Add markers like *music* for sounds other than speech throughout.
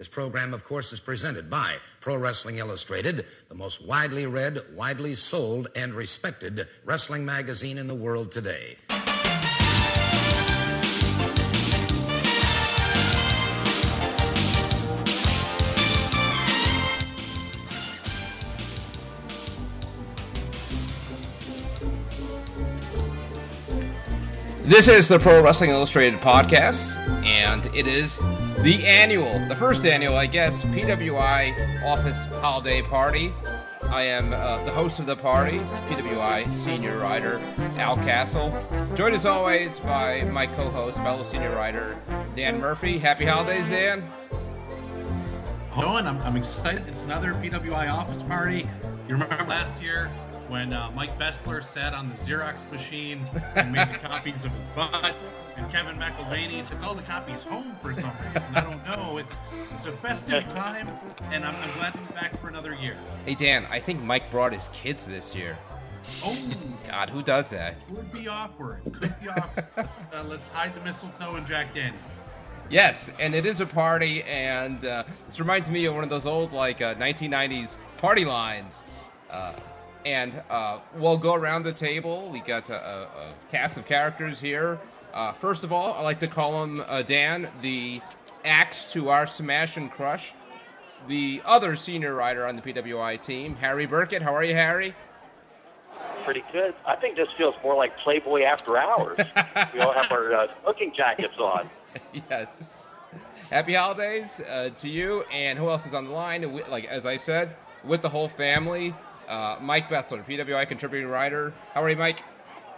This program, of course, is presented by Pro Wrestling Illustrated, the most widely read, widely sold, and respected wrestling magazine in the world today. This is the Pro Wrestling Illustrated podcast, and it is the annual, the first annual, I guess, PWI Office Holiday Party. I am uh, the host of the party, PWI senior writer Al Castle. Joined as always by my co host, fellow senior writer Dan Murphy. Happy holidays, Dan. Going, I'm, I'm excited. It's another PWI office party. You remember last year when uh, Mike Bessler sat on the Xerox machine and made the copies of his butt, and Kevin McElvaney took all the copies home for some reason. I don't know. It, it's a festive time, and I'm, I'm glad to be back for another year. Hey, Dan, I think Mike brought his kids this year. Oh, God, who does that? It Would be awkward. Could be awkward. *laughs* let's, uh, let's hide the mistletoe and Jack Daniels. Yes, and it is a party, and uh, this reminds me of one of those old, like, uh, 1990s party lines. Uh, and uh, we'll go around the table. We got a, a, a cast of characters here. Uh, first of all, I like to call him uh, Dan, the axe to our smash and crush. The other senior writer on the PWI team, Harry Burkett. How are you, Harry? Pretty good. I think this feels more like Playboy After Hours. *laughs* we all have our uh, smoking jackets on. *laughs* yes. Happy holidays uh, to you. And who else is on the line? Like as I said, with the whole family. Uh, Mike Bessler, PWI contributing writer. How are you, Mike?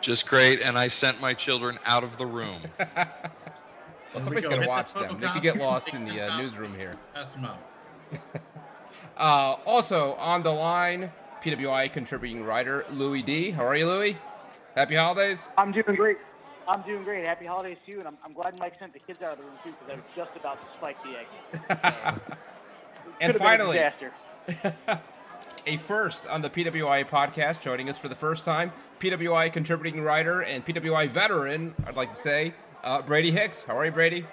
Just great, and I sent my children out of the room. *laughs* well, somebody's going to watch them. They could get *laughs* lost in the uh, newsroom here. Pass them out. *laughs* uh, also on the line, PWI contributing writer Louis D. How are you, Louis? Happy holidays. I'm doing great. I'm doing great. Happy holidays to you, and I'm, I'm glad Mike sent the kids out of the room too, because I was just about to spike the egg. and finally, a first on the PWI podcast, joining us for the first time, PWI contributing writer and PWI veteran, I'd like to say, uh, Brady Hicks. How are you, Brady?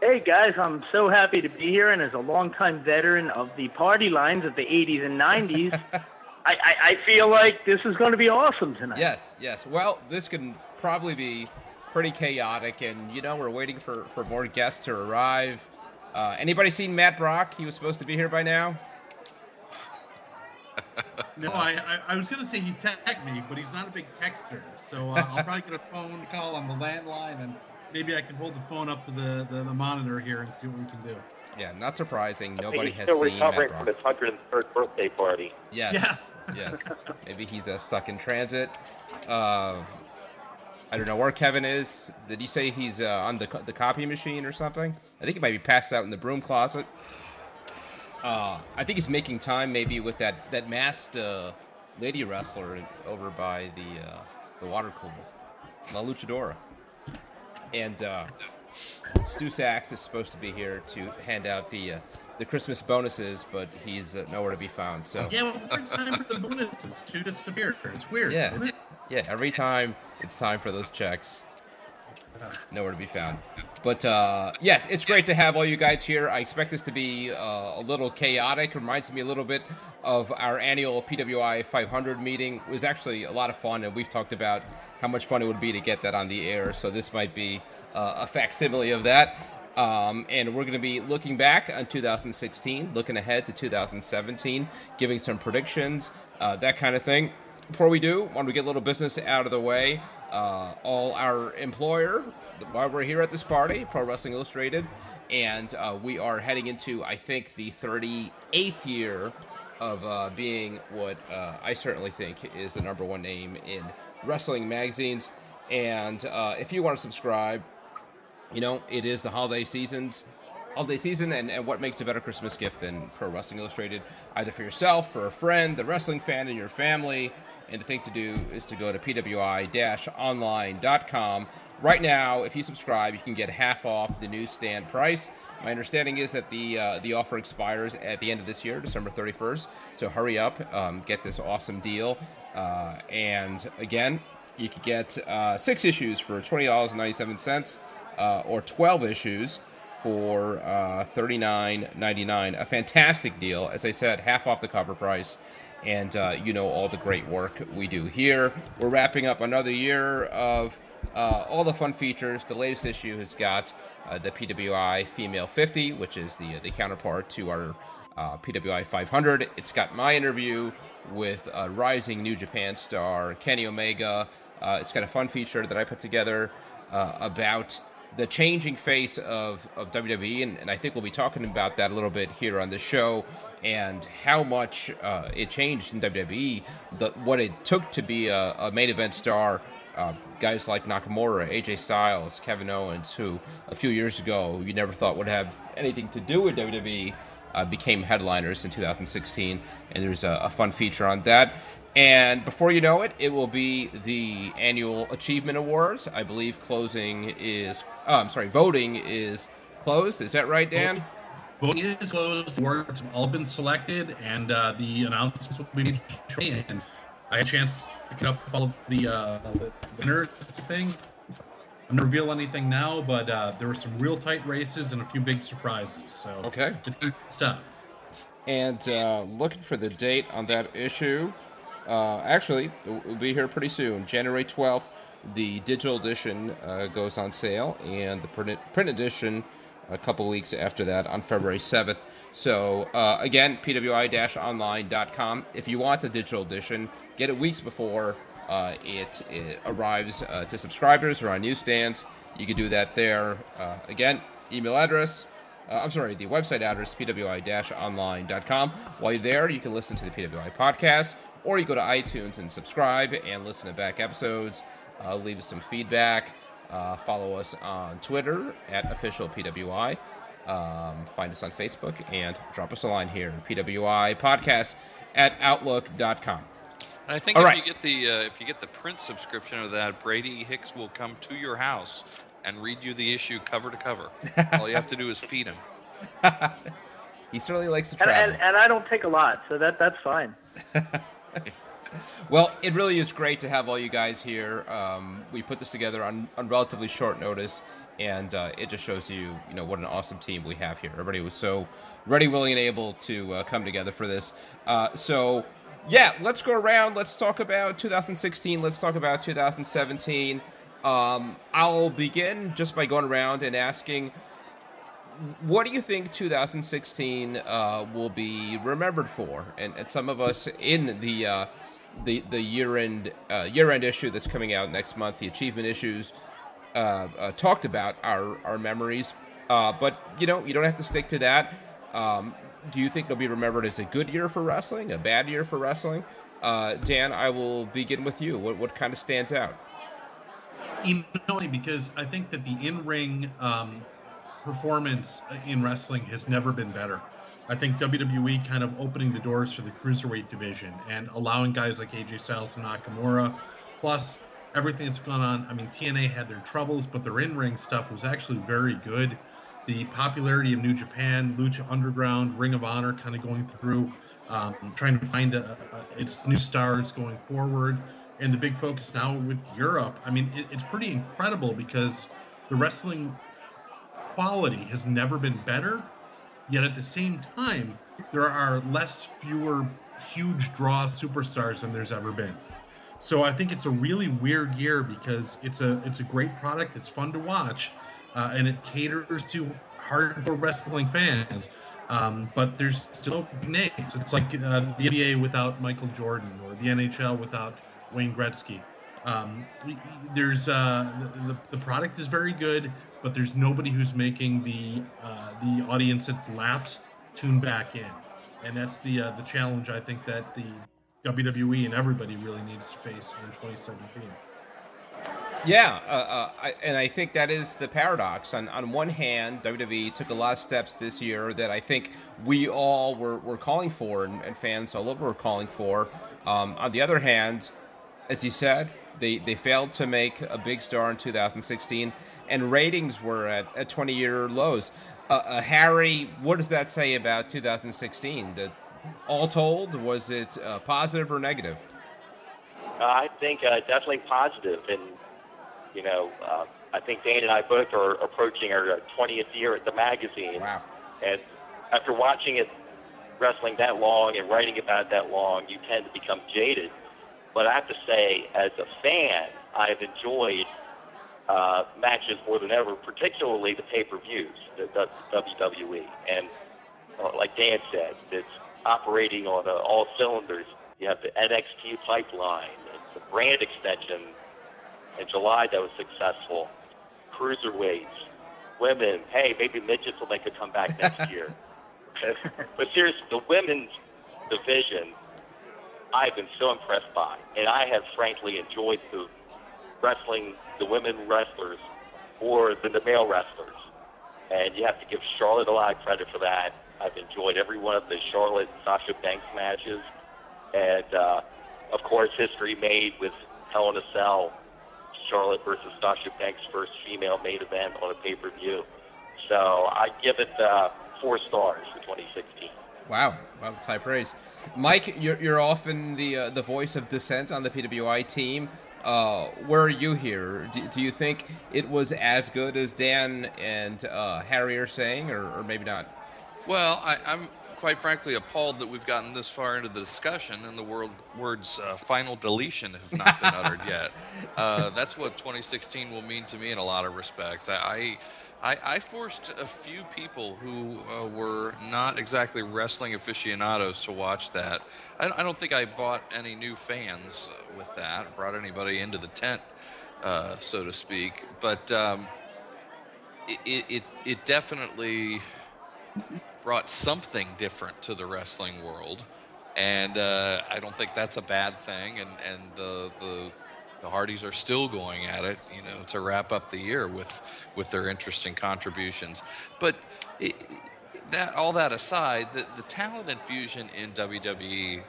Hey guys, I'm so happy to be here, and as a longtime veteran of the party lines of the 80s and 90s, *laughs* I, I, I feel like this is going to be awesome tonight. Yes, yes. Well, this can probably be pretty chaotic, and you know we're waiting for, for more guests to arrive. Uh, anybody seen Matt Brock? He was supposed to be here by now. No, I, I, I was going to say he text me, but he's not a big texter. So uh, I'll probably get a phone call on the landline, and maybe I can hold the phone up to the, the, the monitor here and see what we can do. Yeah, not surprising. Nobody he's has still seen Matt recovering Brock. from his 103rd birthday party. Yes. Yeah. *laughs* yes. Maybe he's uh, stuck in transit. Uh, I don't know where Kevin is. Did he say he's uh, on the co- the copy machine or something? I think he might be passed out in the broom closet. Uh, I think he's making time maybe with that that masked uh, lady wrestler over by the uh, the water cooler, La Luchadora. And uh, Stu Saks is supposed to be here to hand out the uh, the Christmas bonuses, but he's uh, nowhere to be found. So Yeah, well, it's time for the bonuses to disappear. It's weird. Yeah. it? yeah, every time it's time for those checks, nowhere to be found. But uh, yes, it's great to have all you guys here. I expect this to be uh, a little chaotic. Reminds me a little bit of our annual PWI 500 meeting. It was actually a lot of fun, and we've talked about how much fun it would be to get that on the air. So this might be uh, a facsimile of that. Um, and we're going to be looking back on 2016, looking ahead to 2017, giving some predictions, uh, that kind of thing. Before we do, want to get a little business out of the way. Uh, all our employer, while we're here at this party, Pro Wrestling Illustrated, and uh, we are heading into, I think, the 38th year of uh, being what uh, I certainly think is the number one name in wrestling magazines. And uh, if you want to subscribe, you know, it is the holiday seasons, holiday season, and, and what makes a better Christmas gift than Pro Wrestling Illustrated, either for yourself, for a friend, the wrestling fan in your family. And the thing to do is to go to pwi-online.com. Right now, if you subscribe, you can get half off the newsstand price. My understanding is that the uh, the offer expires at the end of this year, December 31st. So hurry up, um, get this awesome deal. Uh, and again, you could get uh, six issues for twenty dollars and ninety seven cents, uh, or twelve issues for uh, thirty nine ninety nine. A fantastic deal, as I said, half off the cover price. And uh, you know all the great work we do here. We're wrapping up another year of uh, all the fun features. The latest issue has got uh, the PWI Female 50, which is the the counterpart to our uh, PWI 500. It's got my interview with uh, rising New Japan star Kenny Omega. Uh, it's got a fun feature that I put together uh, about the changing face of, of WWE, and, and, I think we'll be talking about that a little bit here on the show and how much uh, it changed in WWE, the, what it took to be a, a main event star. Uh, guys like Nakamura, AJ Styles, Kevin Owens, who a few years ago you never thought would have anything to do with WWE, uh, became headliners in 2016, and there's a, a, fun feature on that. And before you know it, it will be the annual Achievement Awards. I believe closing is, oh, I'm sorry, voting is closed. Is that right, Dan? Voting is closed. The awards have all been selected, and uh, the announcements will be made shortly. And I had a chance to pick up all of the, uh, the winners thing I'm gonna reveal anything now, but uh, there were some real tight races and a few big surprises. So okay, it's stuff. And uh, looking for the date on that issue. Uh, actually, it will be here pretty soon. January 12th, the digital edition uh, goes on sale, and the print, print edition a couple weeks after that on February 7th. So, uh, again, pwi-online.com. If you want the digital edition, get it weeks before uh, it, it, arrives uh, to subscribers or on newsstands. You can do that there. Uh, again, email address. Uh, I'm sorry, the website address, pwi-online.com. While you're there, you can listen to the PWI podcast, or you go to iTunes and subscribe and listen to back episodes. Uh, leave us some feedback. Uh, follow us on Twitter at official PWI. Um, find us on Facebook and drop us a line here, PWI podcast at outlook.com. And I think All if right. you get the uh, if you get the print subscription of that, Brady Hicks will come to your house and read you the issue cover to cover. *laughs* All you have to do is feed him. he certainly likes to travel, and, and, and I don't take a lot, so that that's fine. *laughs* well, it really is great to have all you guys here. Um, we put this together on, on relatively short notice, and uh, it just shows you, you know, what an awesome team we have here. Everybody was so ready, willing, and able to uh, come together for this. Uh, so yeah, let's go around. Let's talk about 2016. Let's talk about 2017. Um, I'll begin just by going around and asking, what do you think 2016 uh, will be remembered for? And, and, some of us in the uh, the the year end uh, year end issue that's coming out next month, the achievement issues, uh, uh, talked about our our memories. Uh, but you know, you don't have to stick to that. Um, do you think they'll be remembered as a good year for wrestling, a bad year for wrestling? Uh, Dan, I will begin with you. What, what kind of stands out? Know, because I think that the in-ring um, performance in wrestling has never been better. I think WWE kind of opening the doors for the cruiserweight division and allowing guys like AJ Styles and Nakamura, plus everything that's gone on. I mean, TNA had their troubles, but their in-ring stuff was actually very good the popularity of New Japan, Lucha Underground, Ring of Honor, kind of going through, um, trying to find a, a, its new stars going forward, and the big focus now with Europe. I mean, it, it's pretty incredible because the wrestling quality has never been better. Yet at the same time, there are less, fewer, huge draw superstars than there's ever been. So I think it's a really weird year because it's a it's a great product. It's fun to watch uh, and it caters to hardcore wrestling fans. Um, but there's still names. It's like uh, the NBA without Michael Jordan or the NHL without Wayne Gretzky. Um, there's uh, the, the product is very good, but there's nobody who's making the uh, the audience that's lapsed tune back in, and that's the uh, the challenge I think that the WWE and everybody really needs to face in 2017. Yeah, uh, uh, I, and I think that is the paradox. On on one hand, WWE took a lot of steps this year that I think we all were, were calling for, and, and fans all over were calling for. Um, on the other hand, as you said, they, they failed to make a big star in 2016, and ratings were at, at 20 year lows. Uh, uh, Harry, what does that say about 2016? That all told, was it uh, positive or negative? I think uh, definitely positive, and you know, uh, I think Dane and I both are approaching our 20th year at the magazine. Wow. And after watching it wrestling that long and writing about it that long, you tend to become jaded. But I have to say, as a fan, I've enjoyed uh, matches more than ever, particularly the pay-per-views, the, the WWE. And uh, like Dan said, it's operating on uh, all cylinders. You have the NXT pipeline, the brand extension in July that was successful, cruiserweights, women. Hey, maybe midgets will make a comeback next *laughs* year. *laughs* but seriously, the women's division, I've been so impressed by, and I have frankly enjoyed the wrestling, the women wrestlers, more than the male wrestlers. And you have to give Charlotte a lot of credit for that. I've enjoyed every one of the Charlotte Sasha Banks matches, and uh, of course, history made with Hell in a Cell, Charlotte versus Sasha Banks' first female main event on a pay-per-view. So I give it uh, four stars for 2016. Wow, wow, high praise. Mike, you're, you're often the uh, the voice of dissent on the PWI team. Uh, where are you here? Do, do, you think it was as good as Dan and uh, Harry are saying, or, or maybe not? Well, I, am quite frankly appalled that we've gotten this far into the discussion and the word, words uh, final deletion have not been uttered yet. *laughs* Uh, that's what 2016 will mean to me in a lot of respects. I, I, I forced a few people who uh, were not exactly wrestling aficionados to watch that. I, I, don't think I bought any new fans with that, brought anybody into the tent, uh, so to speak. But um, it, it, it definitely brought something different to the wrestling world, and uh, I don't think that's a bad thing. And and the the the Hardys are still going at it, you know, to wrap up the year with with their interesting contributions. But it, that all that aside, the, the talent infusion in WWE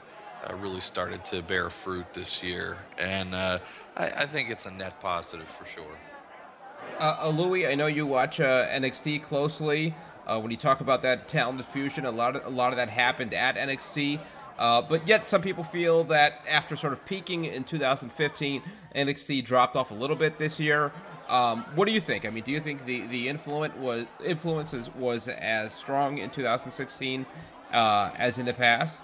uh, really started to bear fruit this year, and uh, I, I, think it's a net positive for sure. Uh, Louis, I know you watch uh, NXT closely. Uh, when you talk about that talent infusion, a lot of a lot of that happened at NXT. Uh, but yet, some people feel that after sort of peaking in 2015, NXT dropped off a little bit this year. Um, what do you think? I mean, do you think the the influence was influences was as strong in 2016 uh, as in the past?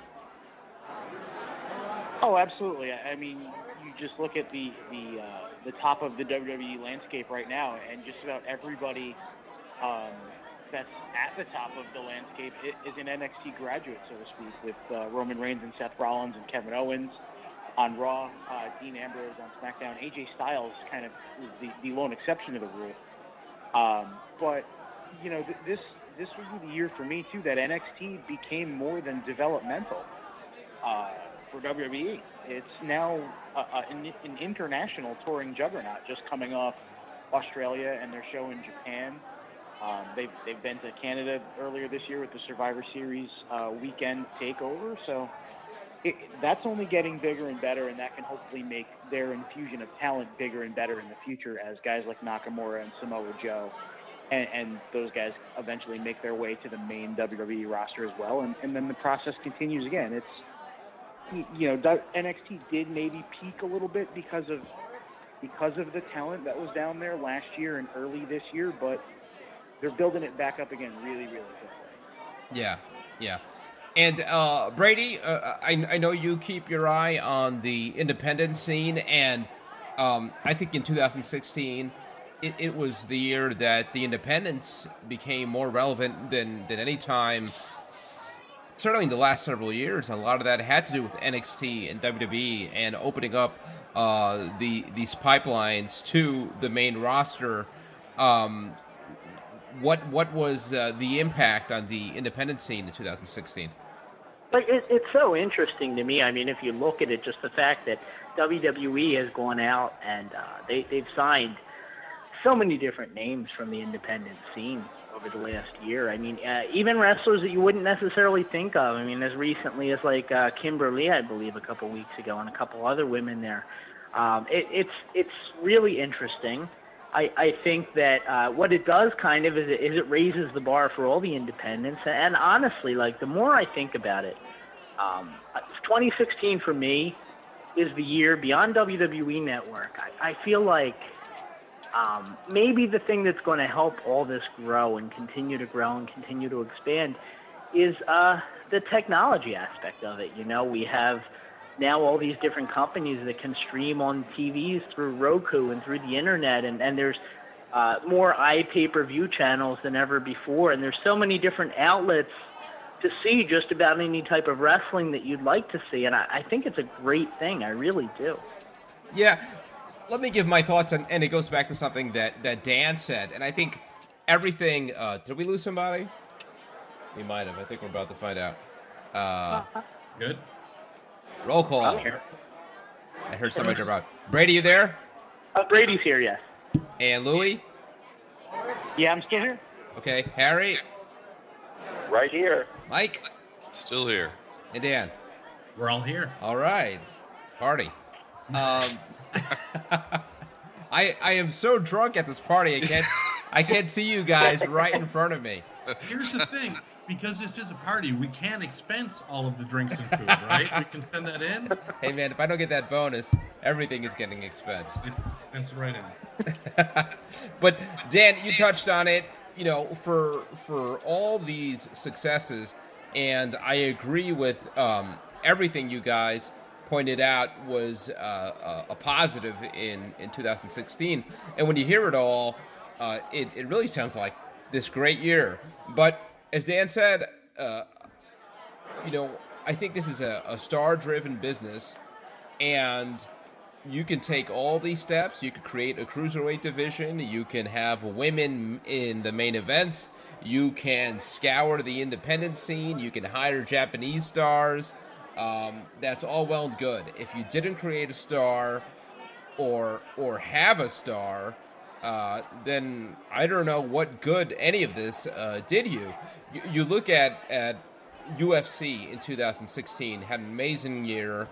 Oh, absolutely. I mean, you just look at the the uh, the top of the WWE landscape right now, and just about everybody um, that's at the top of the landscape is an NXT graduate, so to speak, with uh, Roman Reigns and Seth Rollins and Kevin Owens on Raw, uh, Dean Ambrose on SmackDown. AJ Styles kind of is the, the lone exception to the rule. Um, but you know, th- this this be the year for me too that NXT became more than developmental uh, for WWE. It's now a, a, an, an international touring juggernaut, just coming off Australia and their show in Japan. Um, they've they've been to Canada earlier this year with the Survivor Series uh, weekend takeover, so it, that's only getting bigger and better, and that can hopefully make their infusion of talent bigger and better in the future as guys like Nakamura and Samoa Joe, and, and those guys eventually make their way to the main WWE roster as well, and, and then the process continues again. It's you know NXT did maybe peak a little bit because of because of the talent that was down there last year and early this year, but they're building it back up again really, really quickly. Yeah, yeah. And uh, Brady, uh, I, I know you keep your eye on the independent scene, and um, I think in 2016, it, it, was the year that the independents became more relevant than, than any time, certainly in the last several years. A lot of that had to do with NXT and WWE and opening up uh, the these pipelines to the main roster. Um, what what was uh, the impact on the independent scene in 2016? But it, it's so interesting to me. I mean, if you look at it, just the fact that WWE has gone out and uh, they they've signed so many different names from the independent scene over the last year. I mean, uh, even wrestlers that you wouldn't necessarily think of. I mean, as recently as like uh, Kimber Lee, I believe, a couple weeks ago, and a couple other women there. Um, it, it's it's really interesting. I, I think that uh, what it does kind of is it, is it raises the bar for all the independents. And honestly, like the more I think about it, um, 2016 for me is the year beyond WWE Network. I, I feel like um, maybe the thing that's going to help all this grow and continue to grow and continue to expand is uh, the technology aspect of it. You know, we have now all these different companies that can stream on TVs through Roku and through the internet, and, and there's uh, more eye pay per view channels than ever before, and there's so many different outlets to see just about any type of wrestling that you'd like to see, and I, I think it's a great thing. I really do. Yeah, let me give my thoughts, and, and it goes back to something that, that Dan said, and I think everything. Uh, did we lose somebody? We might have. I think we're about to find out. Uh, Good. Roll call. I'm here. I heard somebody drop out. Brady, you there? Uh, Brady's here, yes. And Louie? Yeah, I'm still here. Okay. Harry, Right here. Mike, Still here. and Dan. We're all here. All right. Party. Um, *laughs* I I am so drunk at this party. I can't I can't see you guys right in front of me. Here's the thing. Because this is a party, we can expense all of the drinks and food, right? we can send that in. *laughs* Hey man, if I don't get that bonus, everything is getting expensed. It's, it's right in. *laughs* but Dan, you touched on it. You know, for for all these successes, and I agree with um, everything you guys pointed out was uh, a, a positive in in 2016. And when you hear it all, uh, it it really sounds like this great year. But as Dan said, uh, you know, I think this is a, a star-driven business, and you can take all these steps. You could create a cruiserweight division. You can have women in the main events. You can scour the independent scene. You can hire Japanese stars. Um, that's all well and good. If you didn't create a star, or or have a star, uh, then I don't know what good any of this uh, did you. You. You look at at UFC in 2016 had an amazing year.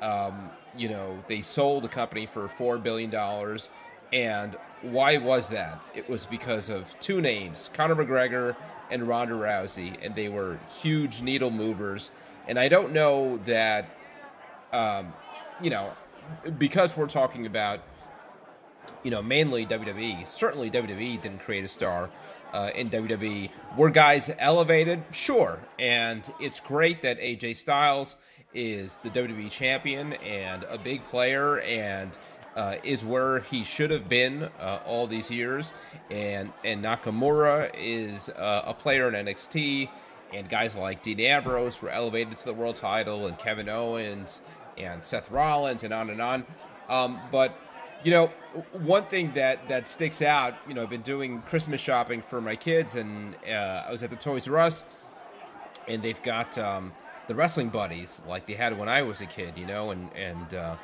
Um, you know, they sold the company for four billion dollars, and why was that? It was because of two names, Conor McGregor and Ronda Rousey, and they were huge needle movers. And I don't know that, um, you know, because we're talking about, you know, mainly WWE. Certainly, WWE didn't create a star uh, in WWE. Were guys elevated? Sure, and it's great that AJ Styles is the WWE champion and a big player and uh, is where he should have been uh, all these years. And and Nakamura is uh, a player in NXT, and guys like Dean Ambrose were elevated to the world title, and Kevin Owens and Seth Rollins, and on and on. Um, but you know, one thing that that sticks out. You know, I've been doing Christmas shopping for my kids, and uh, I was at the Toys R Us, and they've got. Um, the wrestling buddies like they had when I was a kid, you know, and and uh,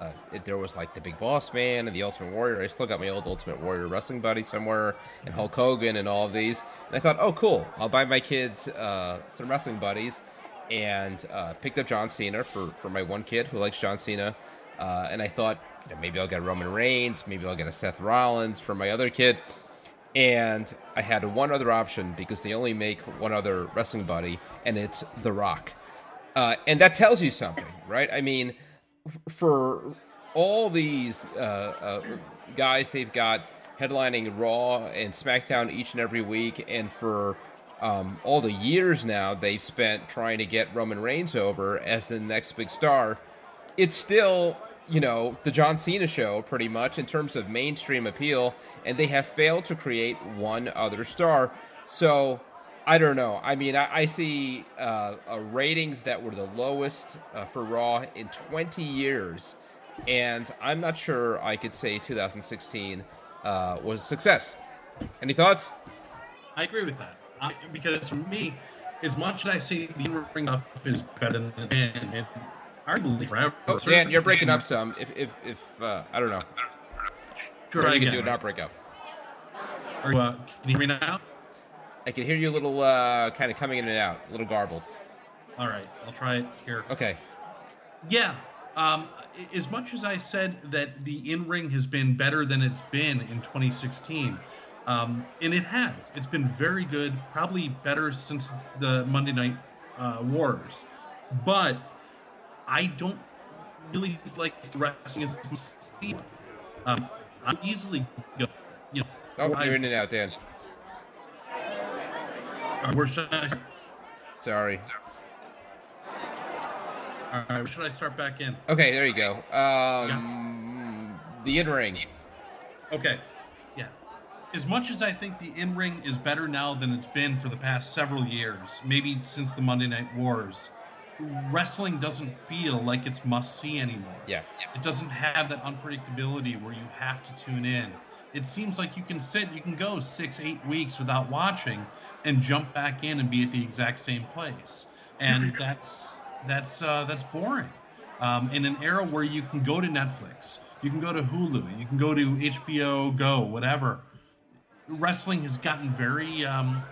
uh, it, there was like the Big Boss Man and the Ultimate Warrior. I still got my old Ultimate Warrior wrestling buddy somewhere, and Hulk Hogan and all of these. And I thought, oh, cool, I'll buy my kids uh, some wrestling buddies, and uh, picked up John Cena for for my one kid who likes John Cena, uh, and I thought you know, maybe I'll get Roman Reigns, maybe I'll get a Seth Rollins for my other kid. And I had one other option because they only make one other wrestling buddy, and it's The Rock. Uh, and that tells you something, right? I mean, for all these uh, uh, guys they've got headlining Raw and SmackDown each and every week, and for um, all the years now they've spent trying to get Roman Reigns over as the next big star, it's still, you know, the John Cena show pretty much in terms of mainstream appeal, and they have failed to create one other star. So I don't know. I mean, I, I see uh, uh, ratings that were the lowest uh, for Raw in 20 years, and I'm not sure I could say 2016 uh, was a success. Any thoughts? I agree with that. I, because for me, as much as I see the ring up is better than arguably forever. Oh, Dan, you're breaking up some. If if if uh, I don't know, Sure, Or you again, can do right? not break up. Are you, uh, can you hear me now? I can hear you a little uh, kind of coming in and out, a little garbled. All right, I'll try it here. Okay. Yeah. Um, as much as I said that the in ring has been better than it's been in 2016, um, and it has, it's been very good, probably better since the Monday Night uh, Wars. But I don't really feel like wrestling is. Um, I'm easily go you know, Oh, I- you're in and out, Dan. uh, where should I? Sorry. All right, where should I start back in? Okay, there you go. Um, the in ring. Okay. Yeah. As much as I think the in ring is better now than it's been for the past several years, maybe since the Monday Night Wars, wrestling doesn't feel like it's must see anymore. Yeah. It doesn't have that unpredictability where you have to tune in. It seems like you can sit, you can go six, eight weeks without watching and jump back in and be at the exact same place. And that's that's uh, that's boring. Um, in an era where you can go to Netflix, you can go to Hulu, you can go to HBO Go, whatever. Wrestling has gotten very um,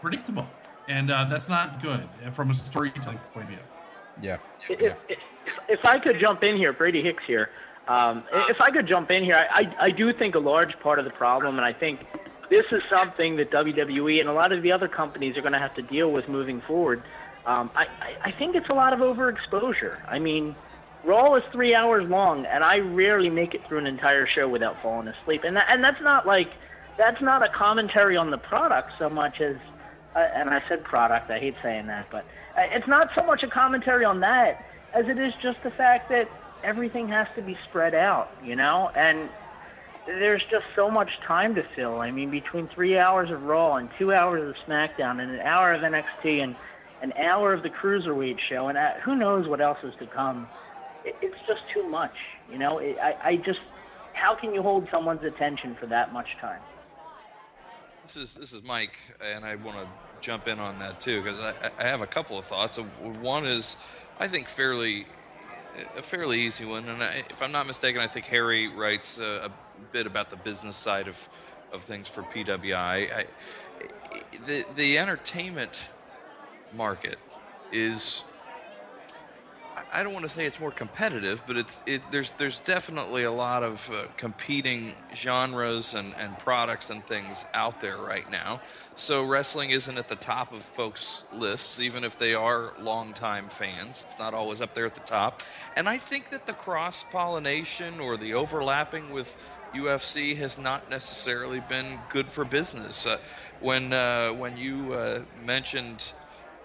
predictable, and uh, that's not good from a storytelling point of view. Yeah. If, if, if I could jump in here, Brady Hicks here. Um, if I could jump in here, I, I, I do think a large part of the problem, and I think this is something that WWE and a lot of the other companies are going to have to deal with moving forward. Um, I, I, I think it's a lot of overexposure. I mean, Raw is three hours long, and I rarely make it through an entire show without falling asleep. And that, and that's not like that's not a commentary on the product so much as, uh, and I said product. I hate saying that, but uh, it's not so much a commentary on that as it is just the fact that everything has to be spread out, you know, and there's just so much time to fill. I mean, between three hours of Raw and two hours of SmackDown and an hour of NXT and an hour of the Cruiserweight show, and uh, who knows what else is to come. It, it's just too much, you know. I, I just, how can you hold someone's attention for that much time? This is this is Mike, and I want to jump in on that too because I, I have a couple of thoughts. Uh, one is, I think fairly a fairly easy one, and I, if I'm not mistaken, I think Harry writes a, a bit about the business side of of things for PWI. I, the the entertainment market is I don't want to say it's more competitive, but it's it, there's there's definitely a lot of uh, competing genres and, and products and things out there right now. So wrestling isn't at the top of folks' lists, even if they are longtime fans. It's not always up there at the top. And I think that the cross pollination or the overlapping with UFC has not necessarily been good for business. Uh, when uh, when you uh, mentioned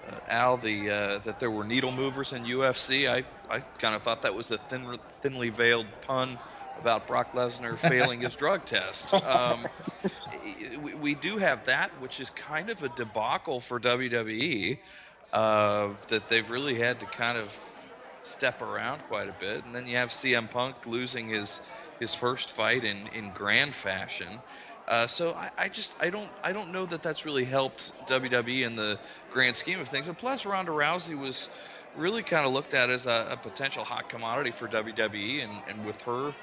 uh, Al, the uh, that there were needle movers in UFC. I, I kind of thought that was a thin, thinly veiled pun about Brock Lesnar *laughs* failing his drug test. Um, we, we do have that, which is kind of a debacle for WWE. Uh, that they've really had to kind of step around quite a bit, and then you have CM Punk losing his his first fight in in grand fashion. Uh, so I, I, just I don't I don't know that that's really helped WWE in the grand scheme of things. And plus, Ronda Rousey was really kind of looked at as a, a potential hot commodity for WWE, and, and with her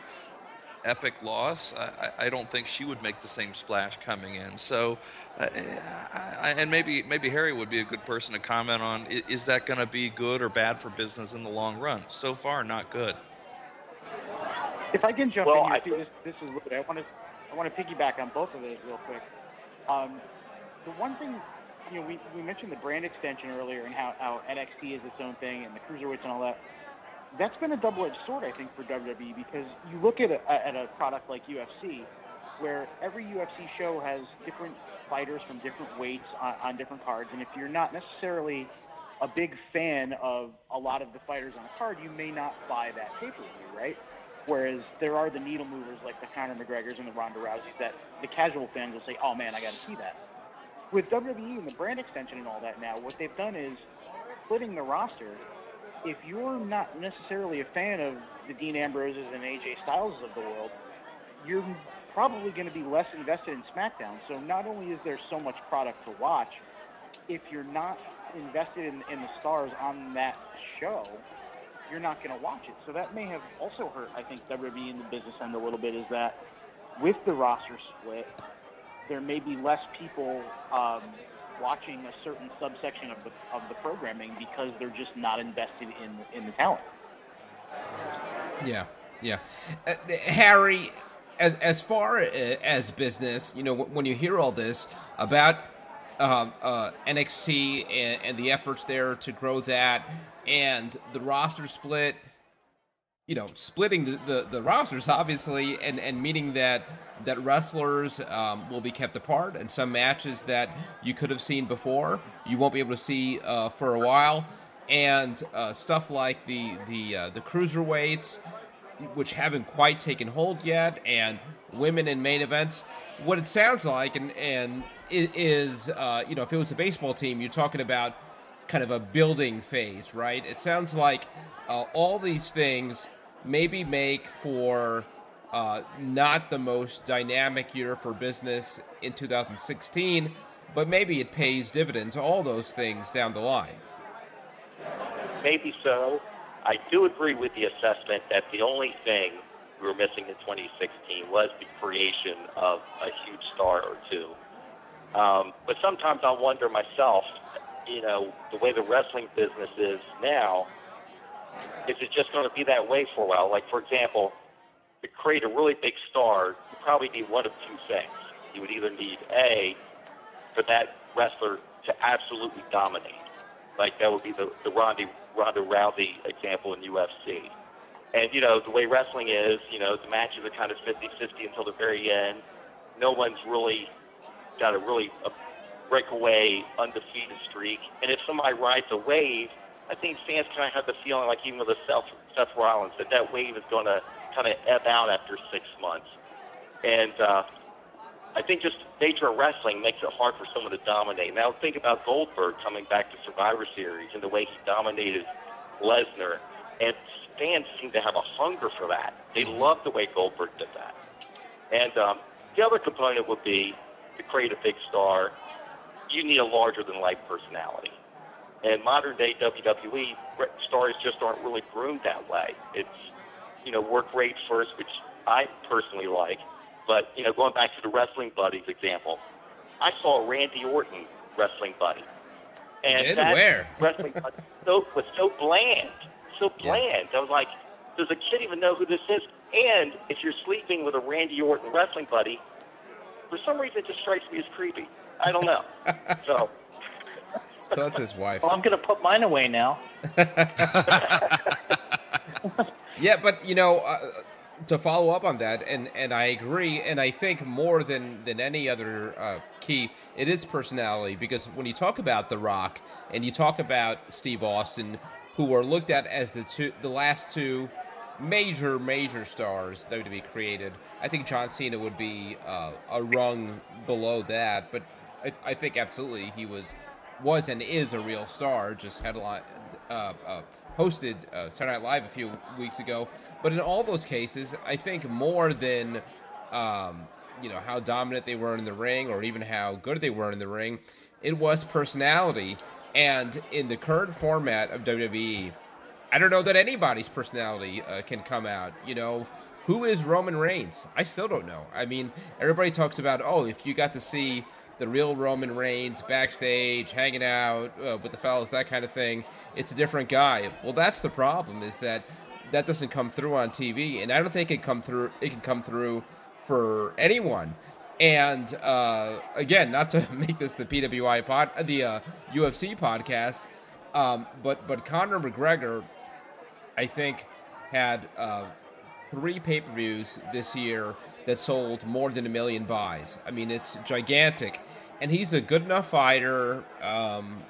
epic loss, I, I, don't think she would make the same splash coming in. So, uh, I, and maybe maybe Harry would be a good person to comment on is, is that going to be good or bad for business in the long run? So far, not good. If I can jump Well, in I here, too, this, this is Louis. I want to I want to piggyback on both of those real quick. Um, the one thing, you know, we, we mentioned the brand extension earlier and how, how NXT is its own thing and the cruiserweights and all that. That's been a double-edged sword, I think, for WWE because you look at a, at a product like UFC, where every UFC show has different fighters from different weights on, on different cards, and if you're not necessarily a big fan of a lot of the fighters on a card, you may not buy that pay-per-view, right? Whereas there are the needle movers like the Conor McGregors and the Ronda Rouseys that the casual fans will say, "Oh man, I got to see that." With WWE and the brand extension and all that now, what they've done is splitting the roster. If you're not necessarily a fan of the Dean Ambroses and AJ Styles of the world, you're probably going to be less invested in SmackDown. So not only is there so much product to watch, if you're not invested in, in the stars on that show, you're not going to watch it. So that may have also hurt, I think, WWE in the business end a little bit. Is that with the roster split, there may be less people um, watching a certain subsection of the of the programming because they're just not invested in in the talent. Yeah, yeah. Uh, Harry, as as far as business, you know, when you hear all this about um, uh, NXT and, and, the efforts there to grow that, and the roster split. you know, splitting the, the, the, rosters, obviously, and, and meaning that that wrestlers um, will be kept apart, and some matches that you could have seen before you won't be able to see uh, for a while, and uh, stuff like the the uh, the cruiserweights, which haven't quite taken hold yet, and women in main events. What it sounds like, and and is uh, you know, if it was a baseball team, you're talking about kind of a building phase, right? It sounds like uh, all these things maybe make for uh, not the most dynamic year for business in 2016, but maybe it pays dividends, all those things down the line. Maybe so. I do agree with the assessment that the only thing we were missing in 2016 was the creation of a huge star or two. Um, but sometimes I wonder myself, you know, the way the wrestling business is now, is it just going to be that way for a while? Like, for example, to create a really big star, you probably need one of two things. You would either need A, for that wrestler to absolutely dominate. Like, that would be the, the Ronda, Ronda Rousey example in UFC. And, you know, the way wrestling is, you know, the matches are kind of 50 50 until the very end. No one's really got a really a breakaway, undefeated streak. And if somebody rides a wave, I think fans kind of have the feeling, like even with the Seth, Seth Rollins, that that wave is going to kind of ebb out after six months. And uh, I think just nature of wrestling makes it hard for someone to dominate. Now think about Goldberg coming back to Survivor Series and the way he dominated Lesnar. And fans seem to have a hunger for that. They love the way Goldberg did that. And um, the other component would be to create a big star, you need a larger than life personality. And modern day WWE stars just aren't really groomed that way. It's, you know, work rate first, which I personally like. But, you know, going back to the wrestling buddies example, I saw Randy Orton wrestling buddy. And Did? that Where? *laughs* wrestling buddy so, was so bland. So bland. Yeah. I was like, does a kid even know who this is? And if you're sleeping with a Randy Orton wrestling buddy, for some reason it just strikes me as creepy. I don't know. *laughs* so so that's his wife. Well, I'm going to put mine away now. *laughs* yeah, but you know, uh, to follow up on that, and and I agree, and I think more than than any other uh, key, it is personality because when you talk about The Rock and you talk about Steve Austin, who are looked at as the two, the last two major major stars that to be created, I think John Cena would be uh, a rung below that, but I, I think absolutely he was was and is a real star. Just headline uh, uh, hosted uh, Saturday Night Live a few weeks ago. But in all those cases, I think more than um, you know how dominant they were in the ring, or even how good they were in the ring, it was personality. And in the current format of WWE, I don't know that anybody's personality uh, can come out. You know, who is Roman Reigns? I still don't know. I mean, everybody talks about, oh, if you got to see the real Roman Reigns backstage, hanging out uh, with the fellas, that kind of thing. It's a different guy. Well, that's the problem is that that doesn't come through on TV, and I don't think it come through. It can come through for anyone. And uh, again, not to *laughs* make this the PWI pod, the uh, UFC podcast, um, but but Conor McGregor, I think, had uh, three pay per views this year that sold more than a million buys. I mean, it's gigantic and he's a good enough fighter. Um,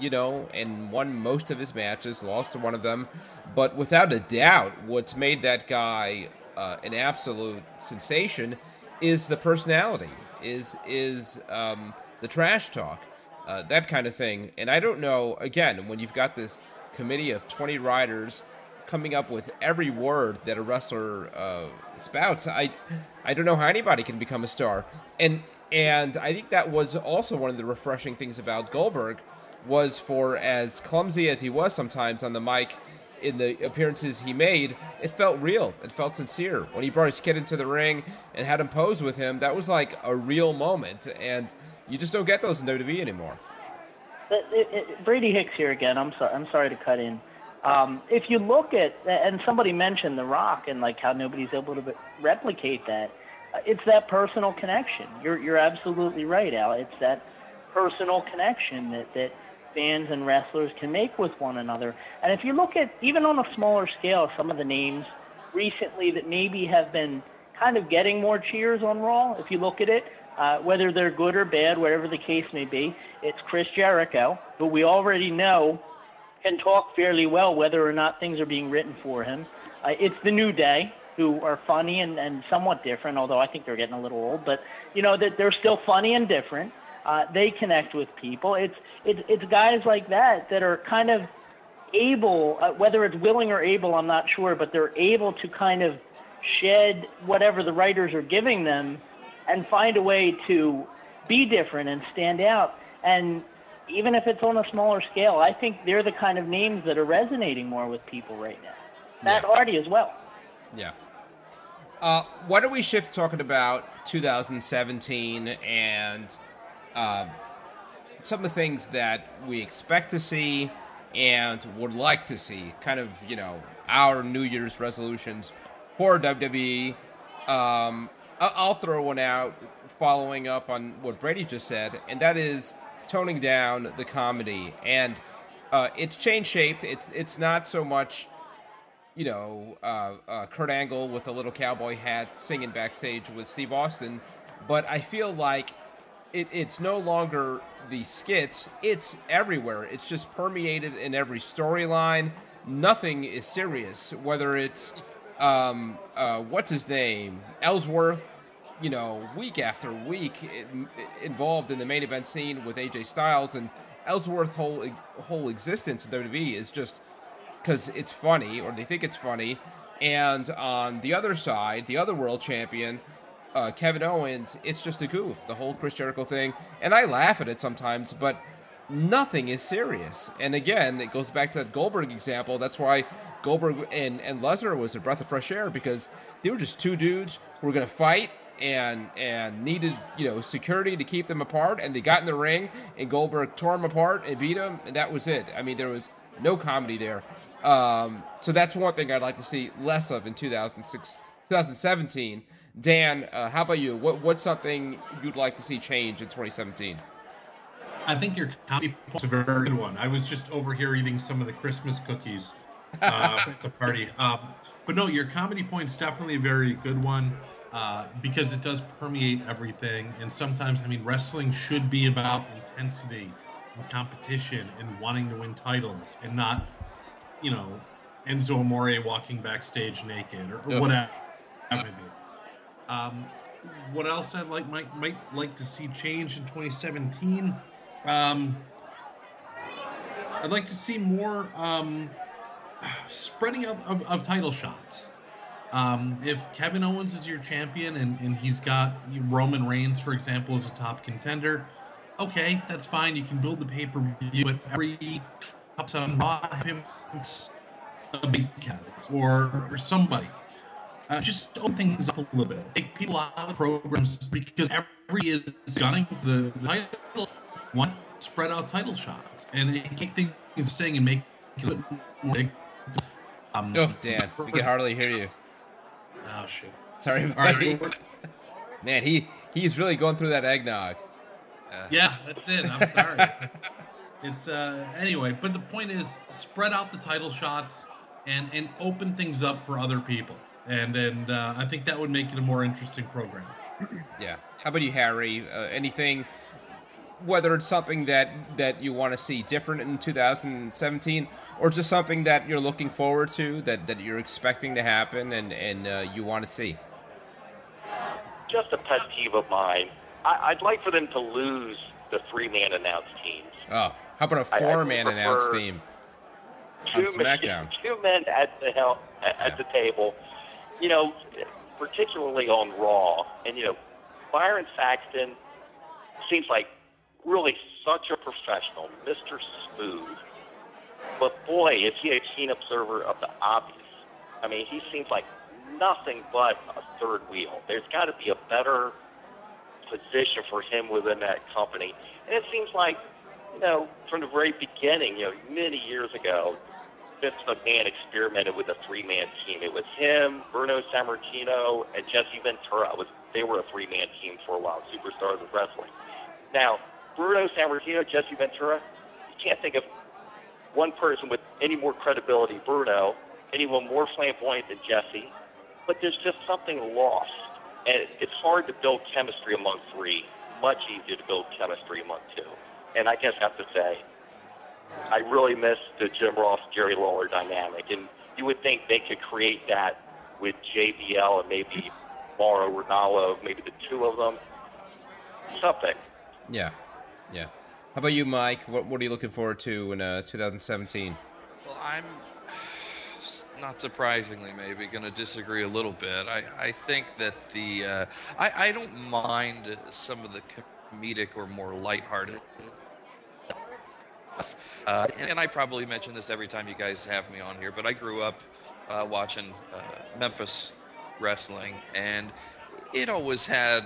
you know, and won most of his matches, lost to one of them. But without a doubt, what's made that guy uh, an absolute sensation is the personality, is is um, the trash talk, uh, that kind of thing. And I don't know. Again, when you've got this committee of twenty writers coming up with every word that a wrestler uh, spouts, I I don't know how anybody can become a star. And and I think that was also one of the refreshing things about Goldberg was for as clumsy as he was sometimes on the mic in the appearances he made, it felt real. It felt sincere. When he brought his kid into the ring and had him pose with him, that was like a real moment. And you just don't get those in WWE anymore. It, it, Brady Hicks here again. I'm sorry. I'm sorry to cut in. Um, if you look at and somebody mentioned The Rock and like how nobody's able to replicate that it's that personal connection. You're you're absolutely right, Al. It's that personal connection that that fans and wrestlers can make with one another. And if you look at even on a smaller scale, some of the names recently that maybe have been kind of getting more cheers on Raw, if you look at it, uh, whether they're good or bad, whatever the case may be, it's Chris Jericho, who we already know can talk fairly well whether or not things are being written for him. Uh, it's the New Day, who are funny and, and somewhat different, although I think they're getting a little old, but you know that they're still funny and different. Uh, they connect with people. It's it's it's guys like that that are kind of able, uh, whether it's willing or able, I'm not sure, but they're able to kind of shed whatever the writers are giving them and find a way to be different and stand out. And even if it's on a smaller scale, I think they're the kind of names that are resonating more with people right now. Matt Yeah. Hardy as well. Yeah. Uh, why don't we shift to talking about 2017 and uh, some of the things that we expect to see and would like to see? Kind of, you know, our New Year's resolutions for WWE. Um, I'll throw one out following up on what Brady just said, and that is toning down the comedy. And uh, it's change shaped. It's it's not so much you know, uh, uh, Kurt Angle with a little cowboy hat singing backstage with Steve Austin, but I feel like it, it's no longer the skits, it's everywhere. It's just permeated in every storyline. Nothing is serious, whether it's, um, uh, what's his name, Ellsworth, you know, week after week in, involved in the main event scene with AJ Styles, and Ellsworth's whole, whole existence in WWE is just because it's funny or they think it's funny. And on the other side, the other world champion, uh, Kevin Owens, it's just a goof, the whole Chris Jericho thing. And I laugh at it sometimes, but nothing is serious. And again, it goes back to that Goldberg example. That's why Goldberg and, and Lesnar was a breath of fresh air because they were just two dudes who were going to fight and and needed you know security to keep them apart and they got in the ring and Goldberg tore them apart and beat them and that was it. I mean there was no comedy there. Um, so that's one thing I'd like to see less of in 2006, 2017. Dan, uh, how about you? What, what's something you'd like to see change in 2017? I think your comedy point's a very good one. I was just over here eating some of the Christmas cookies uh, *laughs* at the party. Um, but no, your comedy point's definitely a very good one uh, because it does permeate everything. And sometimes, I mean, wrestling should be about intensity and competition and wanting to win titles and not, you know, Enzo Amore walking backstage naked or, or whatever. Um, what else I'd like might might like to see change in 2017? Um, I'd like to see more um, spreading of, of, of title shots. Um, if Kevin Owens is your champion and, and he's got Roman Reigns, for example, as a top contender, okay, that's fine. You can build the pay per view, but every up on Raw, him a big catalyst or, or somebody. Uh, just open things up a little bit. Take people out of the programs because every is gunning for the, the title. One spread out title shots and keep things staying and make it more. Um, Oh, Dan, we can hardly hear you. Oh shit! Sorry, buddy. *laughs* Man, he he's really going through that eggnog. yeah, that's it. I'm sorry. *laughs* it's uh, anyway, but the point is, spread out the title shots and and open things up for other people, and and uh, I think that would make it a more interesting program. Yeah. How about you, Harry? Uh, anything, whether it's something that that you want to see different in 2017, or just something that you're looking forward to, that that you're expecting to happen, and and uh, you want to see. Just a pet peeve of mine. I, I'd like for them to lose the three-man announced teams. Oh, how about a four-man prefer- announced team? On two men, SmackDown. *laughs* two men at the hel- at Yeah. the table. You know, particularly on Raw, and you know, Byron Saxton seems like really such a professional, Mr. Smooth. But boy, is he a keen observer of the obvious. I mean, he seems like nothing but a third wheel. There's got to be a better position for him within that company. And it seems like, you know, from the very beginning, you know, many years ago, Vince McMahon experimented with a three-man team. It was him, Bruno Sammartino, and Jesse Ventura. It was they were a three-man team for a while, superstars of wrestling. Now, Bruno Sammartino, Jesse Ventura, you can't think of one person with any more credibility, Bruno, anyone more flamboyant than Jesse, but there's just something lost. And it's hard to build chemistry among three, much easier to build chemistry among two. And I just have to say, I really miss the Jim Ross Jerry Lawler dynamic. And you would think they could create that with JBL and maybe Mauro Ranallo, maybe the two of them. Something. Yeah, yeah. How about you, Mike? What What are you looking forward to in uh, 2017? Well, I'm not surprisingly maybe going to disagree a little bit. I, I think that the uh, I, I don't mind some of the comedic or more lighthearted. Uh, and, I probably mention this every time you guys have me on here, but I grew up uh, watching uh, Memphis wrestling, and it always had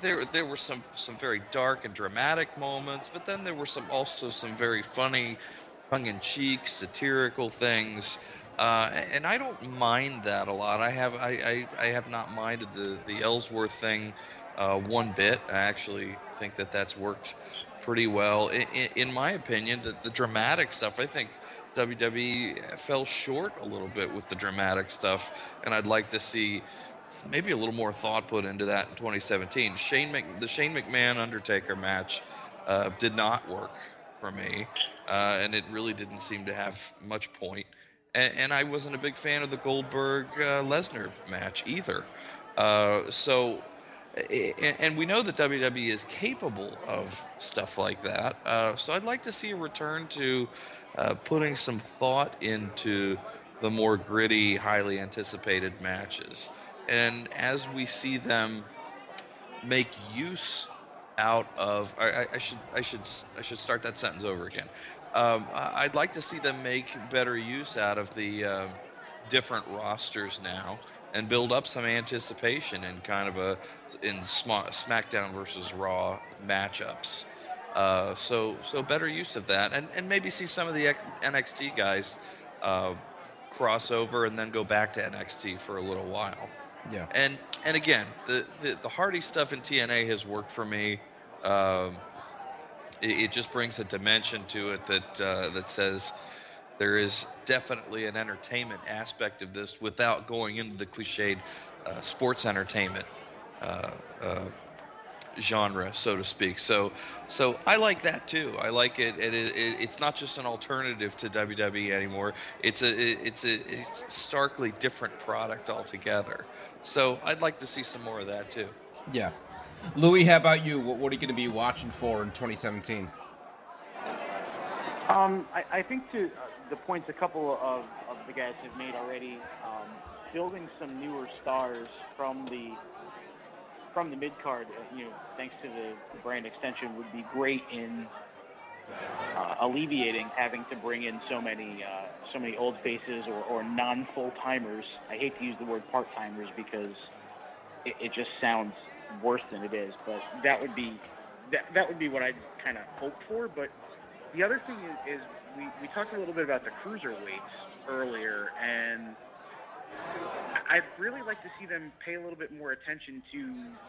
there there were some some very dark and dramatic moments, but then there were some also some very funny, tongue-in-cheek, satirical things. Uh, and I don't mind that a lot. I have I, I, I have not minded the the Ellsworth thing uh, one bit. I actually think that that's worked pretty well. In, in my opinion, the, the dramatic stuff, I think WWE fell short a little bit with the dramatic stuff, and I'd like to see maybe a little more thought put into that in 2017. Shane Mc, the Shane McMahon Undertaker match uh, did not work for me, uh, and it really didn't seem to have much point. And, and I wasn't a big fan of the Goldberg uh, Lesnar match either. Uh, so and we know that WWE is capable of stuff like that. Uh, so I'd like to see a return to uh, putting some thought into the more gritty, highly anticipated matches. And as we see them make use out of, I, I should, I should, I should start that sentence over again. Um, I'd like to see them make better use out of the uh, different rosters now and build up some anticipation in kind of a in SmackDown versus Raw matchups. Uh, so so better use of that, and and maybe see some of the NXT guys uh, cross over and then go back to NXT for a little while. Yeah. And and again, the the, the Hardy stuff in TNA has worked for me. Um, it, it, just brings a dimension to it that uh, that says there is definitely an entertainment aspect of this without going into the cliched uh, sports entertainment uh, uh, genre, so to speak. So, so I like that too. I like it. it, it it's not just an alternative to WWE anymore. It's a it's a it's a starkly different product altogether. So I'd like to see some more of that too. Yeah, Louis, how about you? What, what are you going to be watching for in 2017? Um, I, I think to uh, the points a couple of, of the guys have made already, um, building some newer stars from the from the mid card, uh, you know, thanks to the, the brand extension, would be great in uh, alleviating having to bring in so many uh, so many old faces or, or non full timers. I hate to use the word part timers because it, it, just sounds worse than it is. But that would be that, that would be what I'd kind of hope for. But the other thing is, is we, we talked a little bit about the cruiserweights earlier, and I'd really like to see them pay a little bit more attention to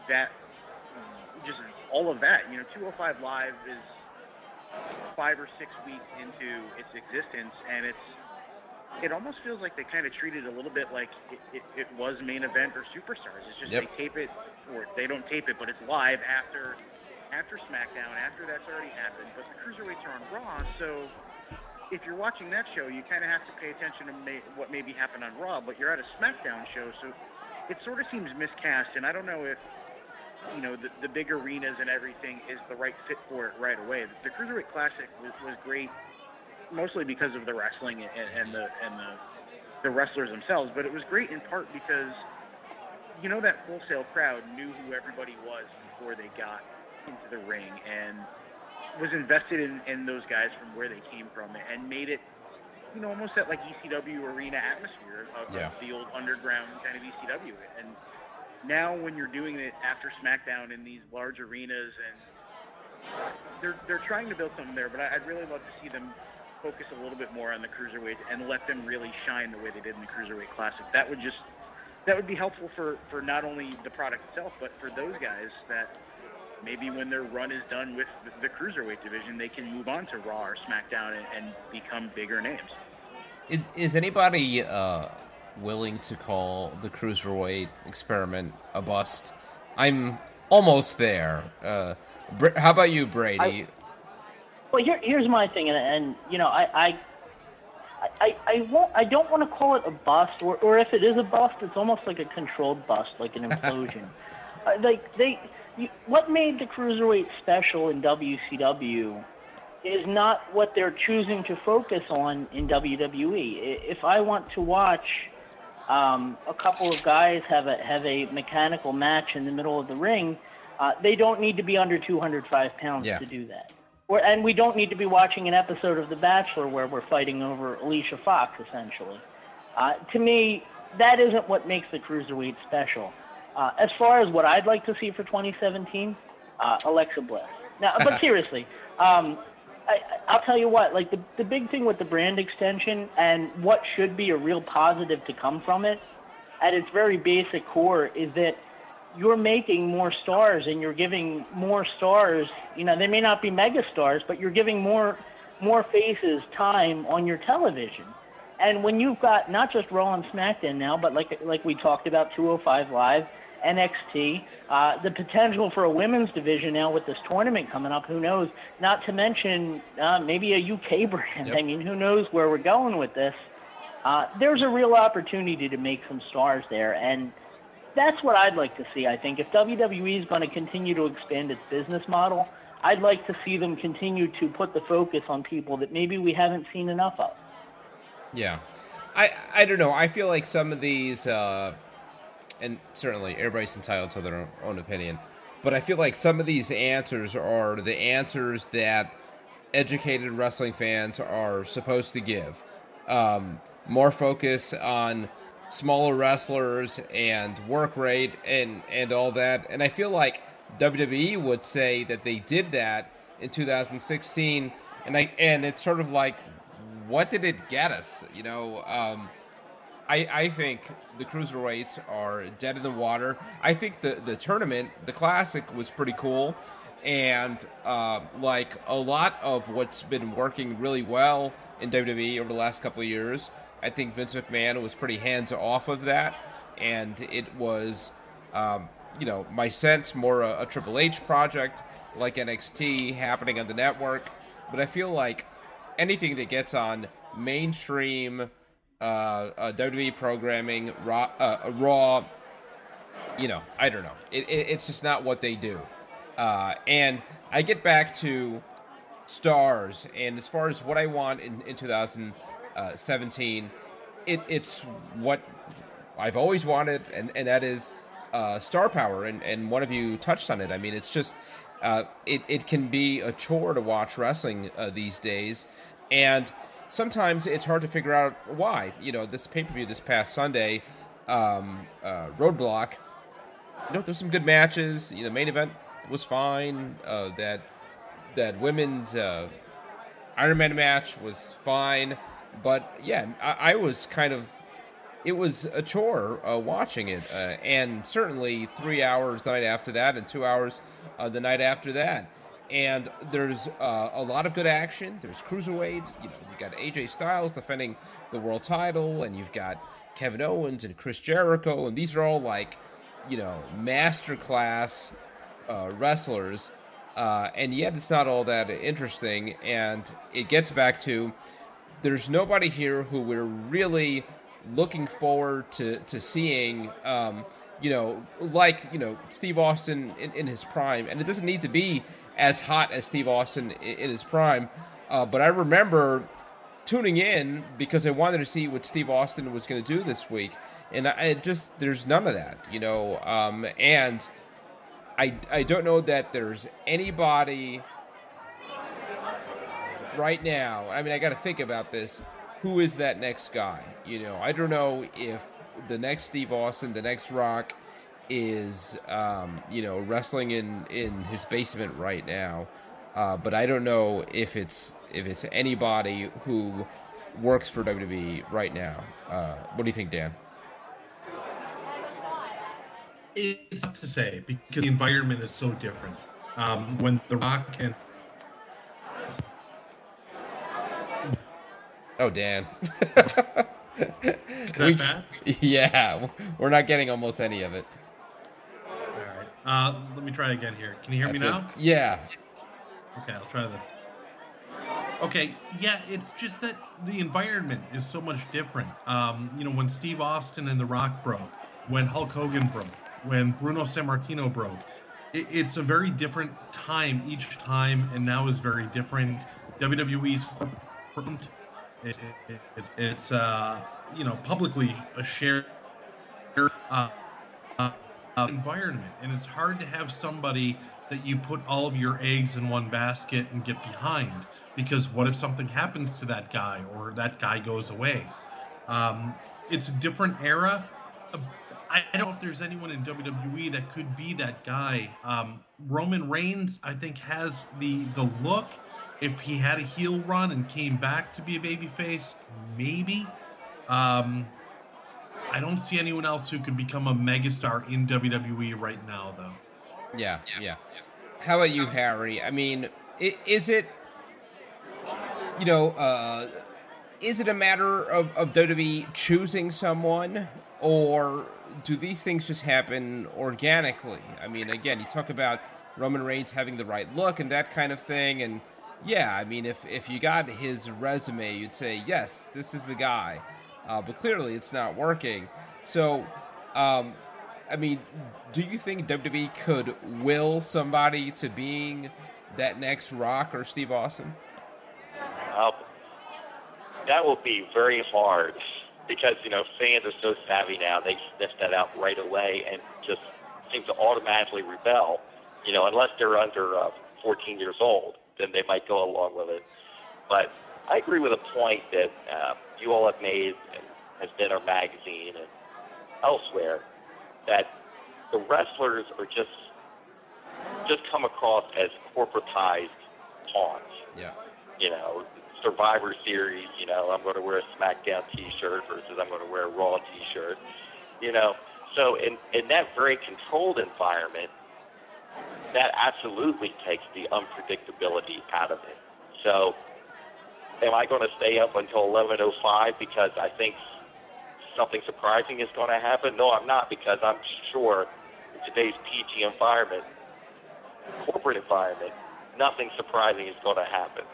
that, just all of that. You know, 205 Live is five or six weeks into its existence, and it's it almost feels like they kind of treat it a little bit like it, it, it was main event or superstars. It's just yep. they tape it, or they don't tape it, but it's live after after SmackDown, after that's already happened. But the cruiserweights are on Raw, so if you're watching that show, you kind of have to pay attention to may, what maybe happened on Raw, but you're at a SmackDown show, so it sort of seems miscast. And I don't know if you know the, the big arenas and everything is the right fit for it right away. The, the Cruiserweight Classic was, was great, mostly because of the wrestling and, and the and the the wrestlers themselves, but it was great in part because you know that Full Sail crowd knew who everybody was before they got into the ring and was invested in, in those guys from where they came from and made it, you know, almost that like ECW arena atmosphere of, yeah. of the old underground kind of ECW. And now when you're doing it after SmackDown in these large arenas and they're they're trying to build something there, but I, would really love to see them focus a little bit more on the cruiserweight and let them really shine the way they did in the cruiserweight classic. That would just that would be helpful for for not only the product itself, but for those guys that maybe when their run is done with the, the cruiserweight division, they can move on to Raw or SmackDown and, and become bigger names. Is is anybody uh, willing to call the cruiserweight experiment a bust? I'm almost there. Uh, how about you, Brady? I- Well, here, here's my thing, and, and you know, I, I, I, I won't, I don't want to call it a bust, or, or if it is a bust, it's almost like a controlled bust, like an implosion. *laughs* uh, like they, you, what made the cruiserweight special in WCW is not what they're choosing to focus on in WWE. If I want to watch um, a couple of guys have a have a mechanical match in the middle of the ring, uh, they don't need to be under 205 pounds Yeah. to do that. Or, and we don't need to be watching an episode of The Bachelor where we're fighting over Alicia Fox, essentially. Uh, to me, that isn't what makes the cruiserweight special. Uh, as far as what I'd like to see for 2017, uh, Alexa Bliss. Now, but *laughs* seriously, um, I, I'll tell you what. Like the the big thing with the brand extension and what should be a real positive to come from it, at its very basic core, is that you're making more stars and you're giving more stars. You know, they may not be mega stars, but you're giving more more faces time on your television. And when you've got not just Raw and SmackDown now, but like like we talked about 205 Live, NXT, uh, the potential for a women's division now with this tournament coming up. Who knows? Not to mention uh, maybe a UK *laughs* brand. Yep. I mean, who knows where we're going with this? Uh, there's a real opportunity to make some stars there, and that's what I'd like to see. I think if WWE is going to continue to expand its business model, I'd like to see them continue to put the focus on people that maybe we haven't seen enough of. Yeah, I I don't know. I feel like some of these, uh, and certainly everybody's entitled to their own, opinion, but I feel like some of these answers are the answers that educated wrestling fans are supposed to give. Um, more focus on smaller wrestlers and work rate and and all that. And I feel like WWE would say that they did that in 2016, and I and it's sort of like, what did it get us? You know. Um, I, I think the cruiserweights are dead in the water. I think the, the tournament, the classic, was pretty cool, and uh, like a lot of what's been working really well in WWE over the last couple of years. I think Vince McMahon was pretty hands off of that, and it was, um, you know, my sense more a, a Triple H project like NXT happening on the network. But I feel like anything that gets on mainstream uh, uh, WWE programming, raw, uh, raw, you know, I don't know. It, it, it's just not what they do. Uh, and I get back to stars, and as far as what I want in, in 2017, it, it's what I've always wanted, and, and that is uh, star power. And, and one of you touched on it. I mean, it's just, uh, it, it can be a chore to watch wrestling uh, these days. And sometimes it's hard to figure out why. You know, this pay per view this past Sunday, um, uh, Roadblock, you know, there's some good matches. You know, the main event was fine. Uh, that that women's uh, Iron Man match was fine, but yeah, I, I was kind of. It was a chore uh, watching it, uh, and certainly three hours the night after that, and two hours uh, the night after that. And there's uh, a lot of good action. There's cruiserweights. You know, you've got AJ Styles defending the world title, and you've got Kevin Owens and Chris Jericho, and these are all like, you know, masterclass uh, wrestlers, uh, and yet it's not all that interesting. And it gets back to there's nobody here who we're really looking forward to to seeing. Um, you know, like you know Steve Austin in, in his prime, and it doesn't need to be as hot as Steve Austin in, his prime. Uh, but I remember tuning in because I wanted to see what Steve Austin was going to do this week, and I just there's none of that, you know. Um, and I I don't know that there's anybody right now. I mean, I got to think about this. Who is that next guy? You know, I don't know if the next Steve Austin, the next Rock, is um, you know wrestling in in his basement right now. Uh, but I don't know if it's if it's anybody who works for WWE right now. Uh, what do you think, Dan? It's tough to say because the environment is so different. Um, when The Rock and Oh, Dan. *laughs* is that We-? *laughs* Yeah, we're not getting almost any of it. Uh, let me try again here. Can you hear I me now? Yeah. Okay, I'll try this. Okay, yeah, it's just that the environment is so much different. Um, you know, when Steve Austin and The Rock broke, when Hulk Hogan broke, when Bruno Sammartino broke, it, it's a very different time each time, and now is very different. WWE's corporate, it, it, it's it's uh, you know publicly a shared uh, uh, environment, and it's hard to have somebody that you put all of your eggs in one basket and get behind because what if something happens to that guy or that guy goes away um, it's a different era Uh, I I don't know if there's anyone in WWE that could be that guy. Um, Roman Reigns, I think, has the the look. If he had a heel run and came back to be a babyface, maybe. Um, I don't see anyone else who could become a megastar in WWE right now, though. Yeah, yeah. How about you, Harry? I mean, is it, you know, uh, is it a matter of, of WWE choosing someone, or do these things just happen organically? I mean, again, you talk about Roman Reigns having the right look and that kind of thing, and yeah, I mean, if if you got his resume, you'd say yes, this is the guy, uh, but clearly it's not working. So, um, I mean, do you think WWE could will somebody to being that next Rock or Steve Austin? Uh, that will be very hard because you know fans are so savvy now; they sniff that out right away and just seem to automatically rebel. You know, unless they're under uh, 14 years old, then they might go along with it. But I agree with a point that uh, you all have made and has been our magazine and elsewhere that the wrestlers are just just come across as corporatized pawns Yeah. you know, Survivor Series, you know, I'm going to wear a SmackDown T-shirt versus I'm going to wear a Raw T-shirt, you know. So in in that very controlled environment, that absolutely takes the unpredictability out of it. So, am I going to stay up until 11:05 because I think something surprising is going to happen? No, I'm not because I'm sure in today's PG environment, corporate environment, nothing surprising is going to happen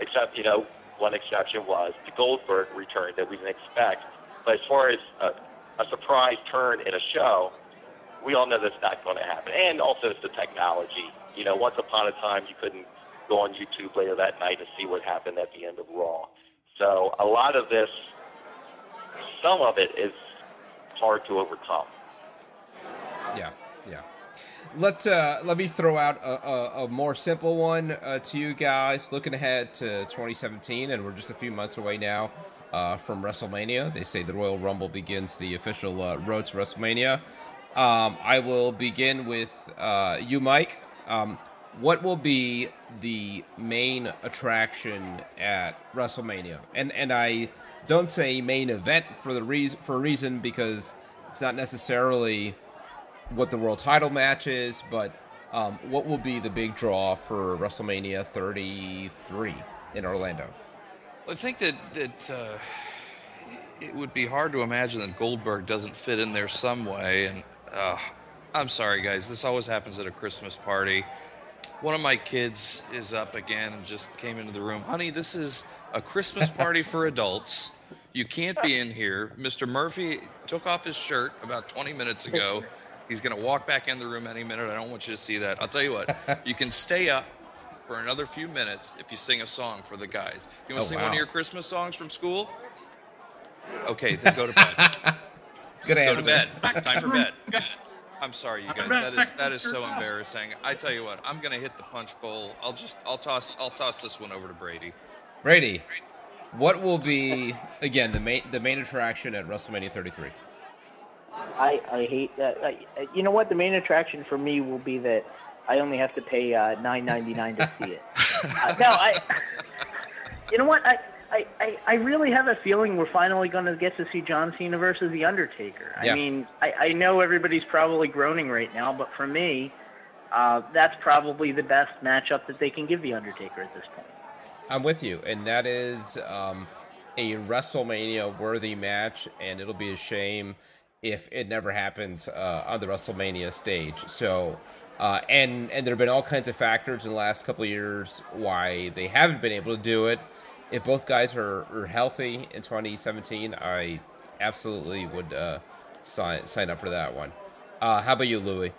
except you know one exception was the Goldberg return that we didn't expect. But as far as a, a surprise turn in a show, we all know that's not going to happen. And also it's the technology. You know, once upon a time you couldn't go on YouTube later that night and see what happened at the end of Raw. So a lot of this, some of it is hard to overcome. Yeah, yeah. Let's uh, let me throw out a, a, a more simple one uh, to you guys. Looking ahead to 2017, and we're just a few months away now uh, from WrestleMania. They say the Royal Rumble begins the official uh, road to WrestleMania. Um, I will begin with uh, you, Mike. Um, what will be the main attraction at WrestleMania? And and I don't say main event for the reason for a reason because it's not necessarily what the world title match is, but um, what will be the big draw for WrestleMania 33 in Orlando? I think that that uh, it would be hard to imagine that Goldberg doesn't fit in there some way. And uh, I'm sorry, guys, this always happens at a Christmas party. One of my kids is up again and just came into the room. Honey, this is a Christmas party for adults. You can't be in here. Mr. Murphy took off his shirt about 20 minutes ago. He's going to walk back in the room any minute. I don't want you to see that. I'll tell you what, *laughs* you can stay up for another few minutes if you sing a song for the guys. You want Oh, to sing one of your Christmas songs from school? Okay, then go to bed. *laughs* Good answer. go to bed. It's time for bed. Yes. I'm sorry, you guys. back- That is back to that the is so embarrassing. I tell you what, I'm gonna hit the punch bowl. I'll just I'll toss I'll toss this one over to Brady. Brady, what will be again the main the main attraction at WrestleMania 33? I, I hate that. I, you know what? The main attraction for me will be that I only have to pay uh, nine ninety nine to see it. *laughs* uh, no, I. You know what? I, I, I, I really have a feeling we're finally going to get to see John Cena versus The Undertaker. Yeah. I mean, I, I know everybody's probably groaning right now, but for me, uh, that's probably the best matchup that they can give the Undertaker at this point. I'm with you, and that is um, a WrestleMania worthy match, and it'll be a shame if it never happens uh, on the WrestleMania stage. So, uh, and and there have been all kinds of factors in the last couple of years why they haven't been able to do it. If both guys are, are healthy in 2017, I absolutely would uh, sign sign up for that one. Uh, how about you, Louie?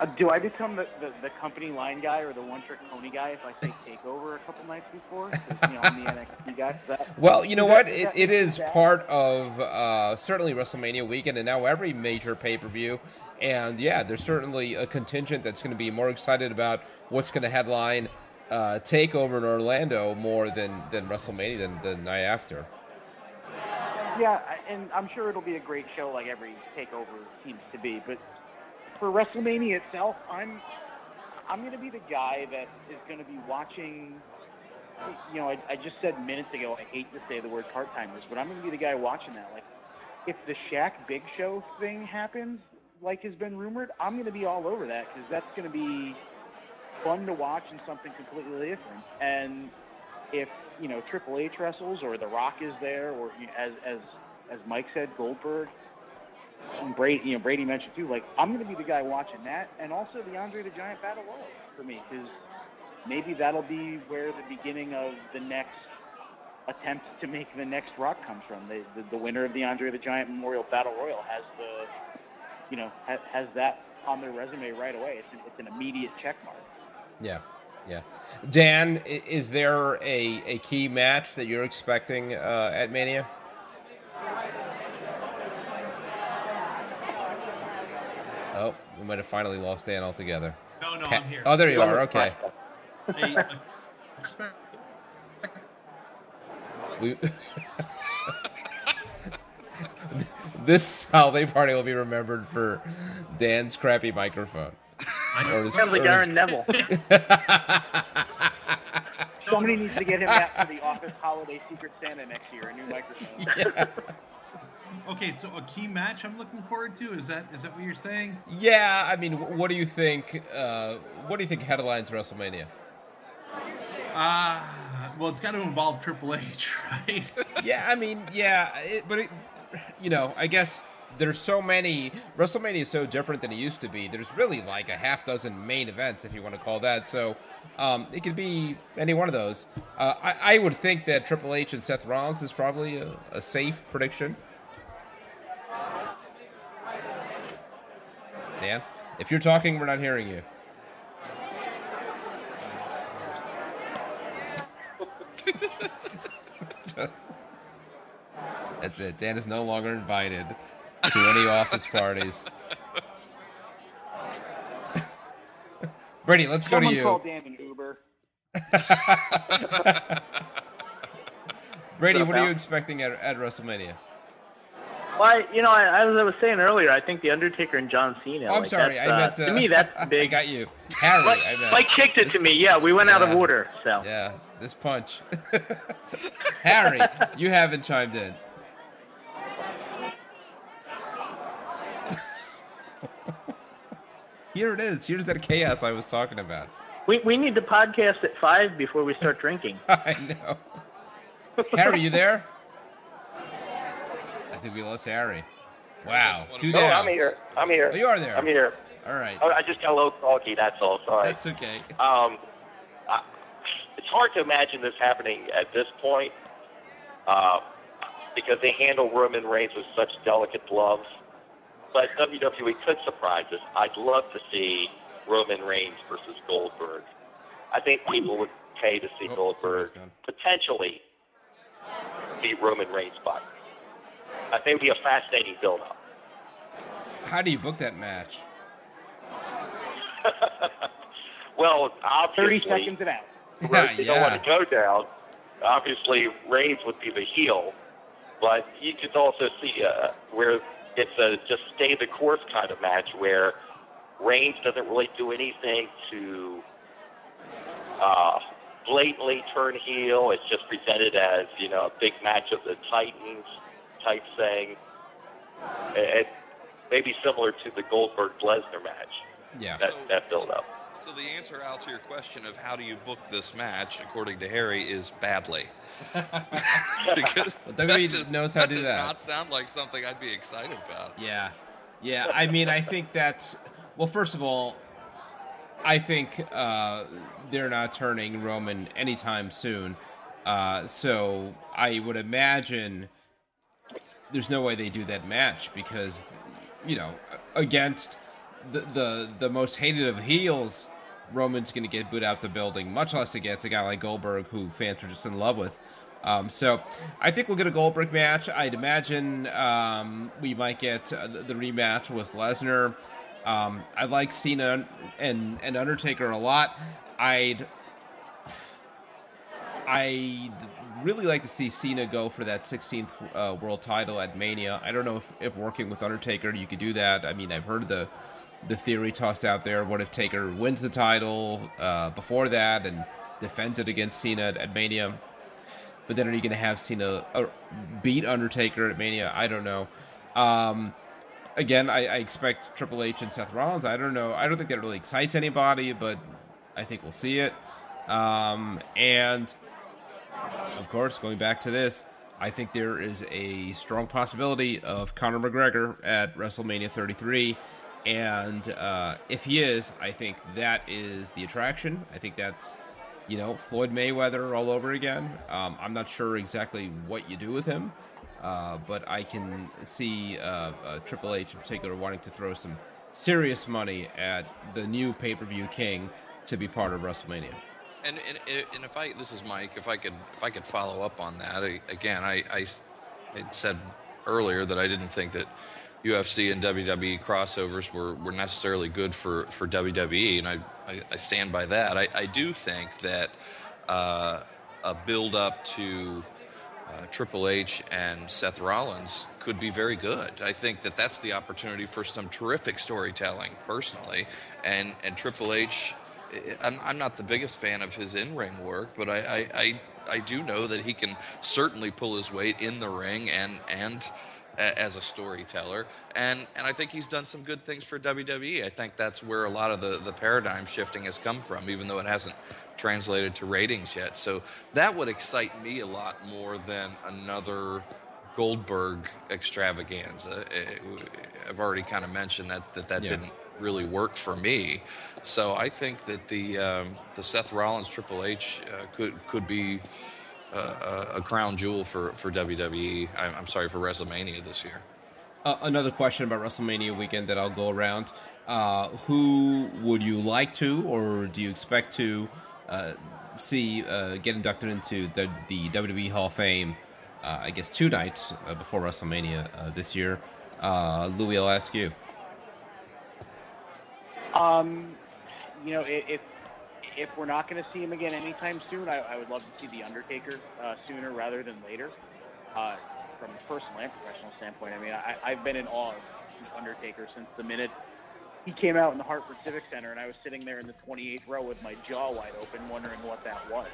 Uh, do I become the, the, the company line guy or the one trick pony guy if I say takeover a couple nights before? You know, I'm the NXT guy. That- Well, you know what? that- It, that- it is part of uh, certainly WrestleMania weekend, and now every major pay per view. And yeah, there's certainly a contingent that's going to be more excited about what's going to headline uh, Takeover in Orlando more than than WrestleMania than the night after. Yeah, and I'm sure it'll be a great show like every takeover seems to be. But for WrestleMania itself, I'm I'm going to be the guy that is going to be watching. You know, I, I just said minutes ago. I hate to say the word part timers, but I'm going to be the guy watching that. Like, if the Shaq Big Show thing happens, like has been rumored, I'm going to be all over that because that's going to be fun to watch and something completely different. And if you know Triple H wrestles or The Rock is there, or you know, as as as Mike said, Goldberg, and Brady, you know Brady mentioned too. Like I'm going to be the guy watching that, and also the Andre the Giant Battle Royal for me because maybe that'll be where the beginning of the next attempt to make the next Rock comes from. The the, the winner of the Andre the Giant Memorial Battle Royal has the you know has, has that on their resume right away. It's an, it's an immediate check mark. Yeah, yeah. Dan, is there a, a key match that you're expecting uh, at Mania? Oh, we might have finally lost Dan altogether. No, no, I'm here. Oh, there you are. Okay. Uh, We. *laughs* this holiday party will be remembered for Dan's crappy microphone. Or his- Sounds like Aaron Neville. *laughs* Somebody needs to get him that for the Office Holiday Secret Santa next year, a new microphone. *laughs* yeah. okay, so a key match I'm looking forward to is that is that what you're saying? yeah, I mean, what do you think? Uh, what do you think headlines WrestleMania? Uh well, it's got to involve Triple H, *laughs* right? yeah, I mean, yeah, it, but it, you know, I guess there's so many. WrestleMania is so different than it used to be. There's really like a half dozen main events, if you want to call that. So um, it could be any one of those. Uh, I, I would think that Triple H and Seth Rollins is probably a, a safe prediction. Dan, if you're talking, we're not hearing you. *laughs* That's it. Dan is no longer invited to any office parties. *laughs* Brady, let's go to Someone you. call Dan an Uber. *laughs* Brady, what are you expecting at, at WrestleMania? Well, I, you know, I, as I was saying earlier, I think the Undertaker and John Cena. Oh, I'm like, sorry. I uh, meant uh, to me that's *laughs* I big. got you, Harry. Mike, I meant. Mike kicked it to me. Yeah, we went out of order. So Yeah, this punch. Harry, you haven't chimed in. Here it is. Here's that chaos I was talking about. we we need to podcast at five before we start drinking. *laughs* I know. Harry, you there? I think we lost Harry. Wow, two No, down. I'm here. I'm here. Oh, you are there. I'm here. All right, I I just got a little talky. That's all. Sorry. that's okay. Um, I, it's hard to imagine this happening at this point uh, because they handle Roman Reigns with such delicate gloves. But WWE could surprise us. I'd love to see Roman Reigns versus Goldberg. I think people would pay to see Oh, Goldberg potentially beat Roman Reigns by. I think it would be a fascinating build-up. How do you book that match? *laughs* Well, obviously, Thirty seconds and out. Right, you don't want to go down. Obviously, Reigns would be the heel, but you could also see uh, where it's a just stay the course kind of match where Reigns doesn't really do anything to uh, blatantly turn heel. It's just presented as you know a big match of the Titans type thing. It, it maybe similar to the Goldberg Lesnar match. Yeah. that that build up. So the answer, Al, to your question of how do you book this match, according to Harry, is badly. *laughs* because Well, WWE does- knows how to do does that. Does not sound like something I'd be excited about. Yeah, yeah. I mean, I think that's well. First of all, I think uh, they're not turning Roman anytime soon. Uh, so I would imagine there's no way they do that match because you know against the the, the most hated of heels. Roman's going to get booed out the building, much less against a guy like Goldberg, who fans are just in love with. Um, so I think we'll get a Goldberg match. I'd imagine um, we might get uh, the, rematch with Lesnar. Um, I like Cena and, and Undertaker a lot. I'd I'd really like to see Cena go for that 16th uh, world title at Mania. I don't know if, if working with Undertaker you could do that. I mean, I've heard the the theory tossed out there. What if Taker wins the title uh, before that and defends it against Cena at, at Mania? But then are you going to have Cena uh, beat Undertaker at Mania? I don't know. Um, again, I, I expect Triple H and Seth Rollins. I don't know. I don't think that really excites anybody, but I think we'll see it. Um, and of course, going back to this, I think there is a strong possibility of Conor McGregor at WrestleMania 33. And uh, if he is, I think that is the attraction. I think that's, you know, Floyd Mayweather all over again. Um, I'm not sure exactly what you do with him, uh, but I can see uh, uh, Triple H in particular wanting to throw some serious money at the new pay per view king to be part of WrestleMania. And, and and if I this is Mike, if I could if I could follow up on that I, again, I had said earlier that I didn't think that UFC and WWE crossovers were, were necessarily good for, for WWE, and I, I, I stand by that. I, I do think that uh, a build up to uh, Triple H and Seth Rollins could be very good. I think that that's the opportunity for some terrific storytelling, personally. And and Triple H, I'm, I'm not the biggest fan of his in ring work, but I, I, I I do know that he can certainly pull his weight in the ring and and as a storyteller and and I think he's done some good things for WWE. I think that's where a lot of the the paradigm shifting has come from even though it hasn't translated to ratings yet. So that would excite me a lot more than another Goldberg extravaganza. I've already kind of mentioned that that, that Yeah. didn't really work for me. So I think that the um, the Seth Rollins Triple H uh, could could be a, a crown jewel for for WWE. I'm, I'm sorry for WrestleMania this year. Uh, another question about WrestleMania weekend that I'll go around. Uh, who would you like to, or do you expect to uh, see uh, get inducted into the, the WWE Hall of Fame? Uh, I guess two nights uh, before WrestleMania uh, this year. Uh, Louis, I'll ask you. Um, you know, i- if if we're not going to see him again anytime soon, I, I would love to see the Undertaker uh, sooner rather than later. Uh, from a personal and professional standpoint, I mean, I, I've been in awe of Undertaker since the minute he came out in the Hartford Civic Center, and I was sitting there in the 28th row with my jaw wide open, wondering what that was.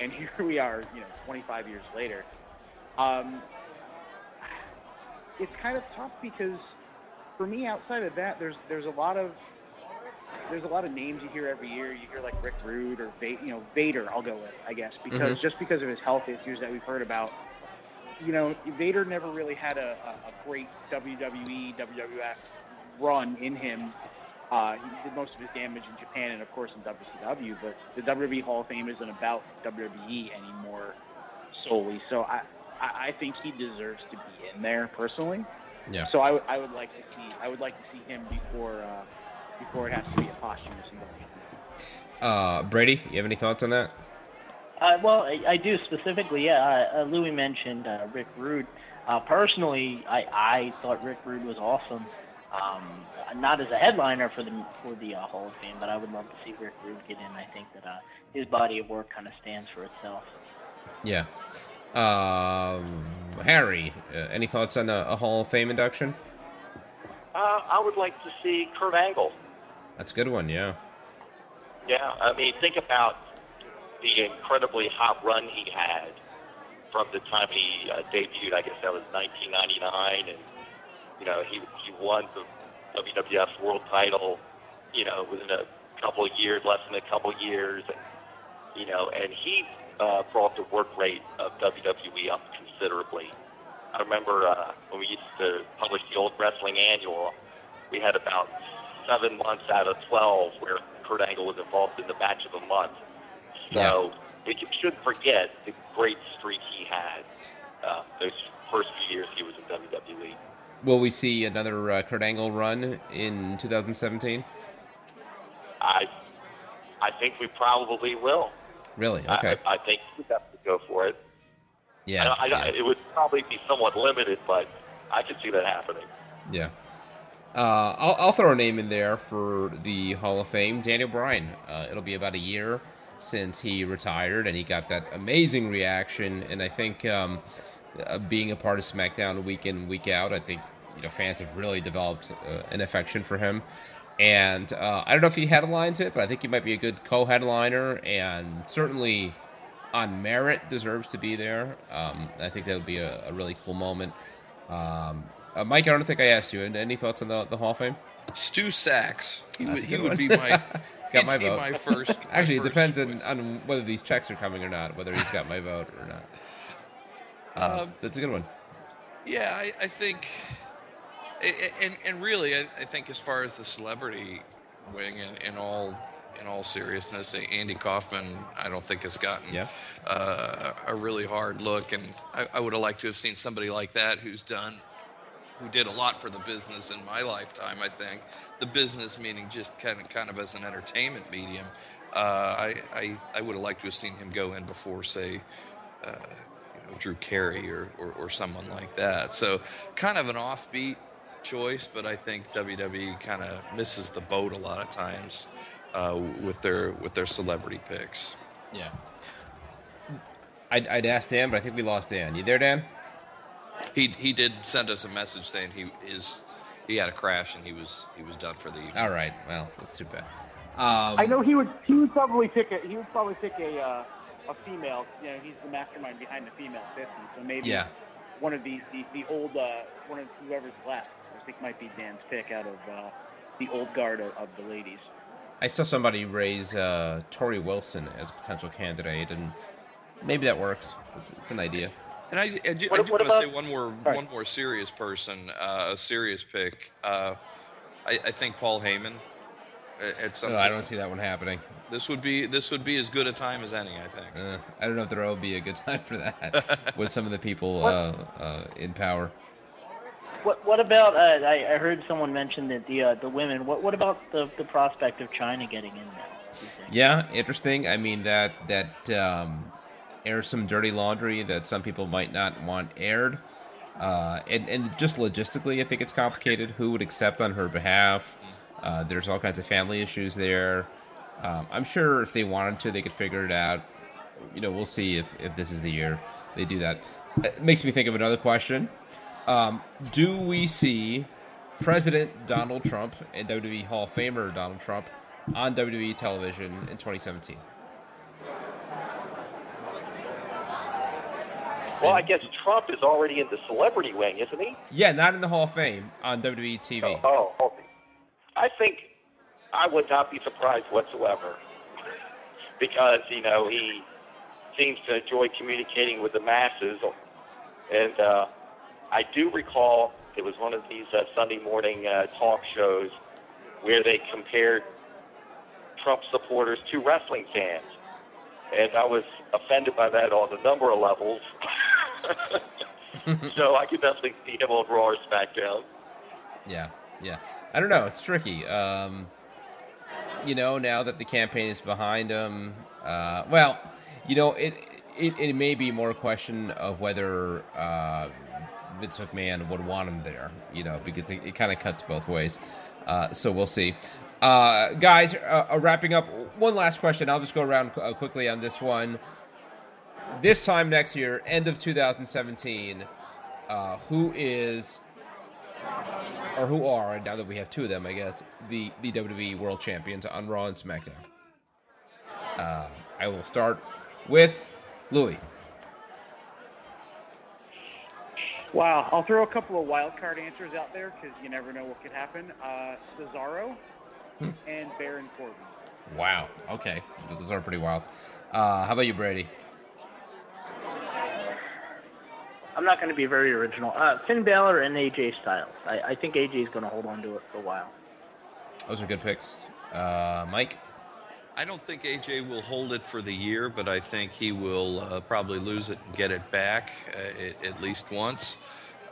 And *laughs* here we are, you know, 25 years later. Um, it's kind of tough because for me, outside of that, there's there's a lot of there's a lot of names you hear every year. You hear like Rick Rude or Va- you know Vader. I'll go with, I guess, because Mhm. just because of his health issues that we've heard about. You know, Vader never really had a, a, a great WWE, WWF run in him. Uh, he did most of his damage in Japan and, of course, in WCW. But the WWE Hall of Fame isn't about WWE anymore solely. So I, I I think he deserves to be in there personally. Yeah. So I would would like to see I would like to see him before uh, before it has to be a posthumous induction. Uh, Brady, you have any thoughts on that? Uh, well, I, I do specifically. Yeah, uh, uh, Louis mentioned uh, Rick Rude. Uh, personally, I, I thought Rick Rude was awesome. Um, not as a headliner for the for the uh, Hall of Fame, but I would love to see Rick Rude get in. I think that uh, his body of work kind of stands for itself. Yeah. Um, Harry, uh, any thoughts on a, a Hall of Fame induction? Uh, I would like to see Kurt Angle. That's a good one. Yeah. Yeah, I mean, think about the incredibly hot run he had from the time he uh, debuted. I guess that was 1999, and you know he he won the WWF World Title you know, within a couple of years, less than a couple of years, and, you know, and he uh, brought the work rate of WWE up considerably. I remember uh, when we used to publish the old Wrestling Annual, we had about seven months out of 12 where Kurt Angle was involved in the match of the month. So you shouldn't forget the great streak he had uh, those first few years he was in WWE. Will we see another uh, Kurt Angle run in 2017? I, I think we probably will. Really? Okay. I, I think we have to go for it. yeah. I, I, yeah. It would probably be somewhat limited, but I could see that happening. Yeah. Uh, I'll, I'll throw a name in there for the Hall of Fame, Daniel Bryan. Uh, it'll be about a year since he retired, and he got that amazing reaction. And I think um, uh, being a part of SmackDown week in, week out, I think you know fans have really developed uh, an affection for him. And uh, I don't know if he headlines it, but I think he might be a good co-headliner, and certainly on merit deserves to be there. Um, I think that would be a, a really cool moment. Um, uh, Mike, I don't think I asked you. Any thoughts on the, the Hall of Fame? Stu Saks. He That's would, he would be my *laughs* Got my vote. my first. *laughs* my Actually, it first depends on, on whether these checks are coming or not, whether he's got my vote or not. Uh, Um, that's a good one. Yeah, I, I think, and and really, I, I think as far as the celebrity wing, in, in all in all seriousness, Andy Kaufman, I don't think has gotten Yeah. uh, a really hard look, and I, I would have liked to have seen somebody like that who's done, who did a lot for the business in my lifetime. I think the business meaning just kind of kind of as an entertainment medium. Uh, I, I I would have liked to have seen him go in before, say, uh, you know, Drew Carey or, or, or someone like that. So kind of an offbeat choice, but I think WWE kind of misses the boat a lot of times uh, with their with their celebrity picks. Yeah. I'd, I'd ask Dan, but I think we lost Dan. You there, Dan? He he did send us a message saying he is he had a crash and he was he was done for the evening. All right. Well, that's too bad. Um, I know he would. He would probably pick a. He would probably pick a uh, a female. You know, he's the mastermind behind the female fifty. So maybe Yeah. one of these the, the old uh, one of whoever's left. I think might be Dan's pick out of uh, the old guard of, of the ladies. I saw somebody raise uh, Torrie Wilson as a potential candidate, and maybe that works. It's an idea. And I, I do, What- I do want to say one more Sorry. one more serious person, uh, a serious pick. Uh, I, I think Paul Heyman. At, at some No, Oh, I don't see that one happening. This would be this would be as good a time as any, I think. Uh, I don't know if there will be a good *laughs* time for that *laughs* with some of the people uh, uh, in power. What What about? Uh, I, I heard someone mention that the uh, the women. What What about the the prospect of Chyna getting in now? do you think? Yeah, interesting. I mean that that um, airs some dirty laundry that some people might not want aired, uh, and and just logistically, I think it's complicated. Who would accept on her behalf? Uh, there's all kinds of family issues there. Um, I'm sure if they wanted to, they could figure it out. You know, we'll see if, if this is the year they do that. It makes me think of another question. Um, do we see President Donald Trump and WWE Hall of Famer Donald Trump on WWE television in 2017? Well, I guess Trump is already in the celebrity wing, isn't he? Yeah, not in the Hall of Fame on WWE TV. Oh, okay. I think I would not be surprised whatsoever because you know he seems to enjoy communicating with the masses, and uh, I do recall it was one of these uh, Sunday morning uh, talk shows where they compared Trump supporters to wrestling fans, and I was offended by that on a number of levels. *laughs* *laughs* so I could definitely see him on Raw or SmackDown. Yeah, yeah. I don't know. It's tricky. Um, you know, now that the campaign is behind him, uh, well, you know, it, it it may be more a question of whether uh, Vince McMahon would want him there. You know, because it, it kind of cuts both ways. Uh, so we'll see. Uh, guys, uh, uh, wrapping up. One last question. I'll just go around uh, quickly on this one. This time next year, end of 2017, uh, who is or who are, now that we have two of them, I guess, the, the WWE World Champions on Raw and SmackDown. Uh, I will start with Louis. Wow, I'll throw a couple of wild card answers out there because you never know what could happen. Uh, Cesaro, and Baron Corbin. Wow. Okay, those are pretty wild. Uh, how about you, Brady? I'm not going to be very original. Uh, Finn Balor and AJ Styles. I, I think AJ is going to hold on to it for a while. Those are good picks. Uh, Mike. I don't think AJ will hold it for the year, but I think he will uh, probably lose it and get it back uh, at, least once.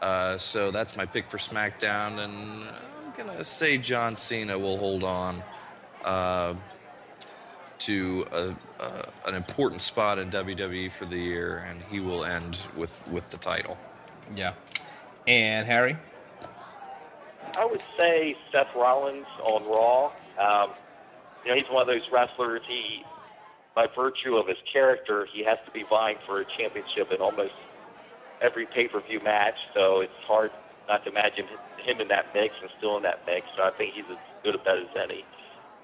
Uh, so that's my pick for SmackDown, and I'm gonna say John Cena will hold on uh, to a, a, an important spot in WWE for the year, and he will end with with the title. Yeah, and Harry. I would say Seth Rollins on Raw. Um, you know, he's one of those wrestlers. He, by virtue of his character, he has to be vying for a championship in almost every pay-per-view match. So it's hard not to imagine him in that mix and still in that mix. So I think he's as good a bet as any.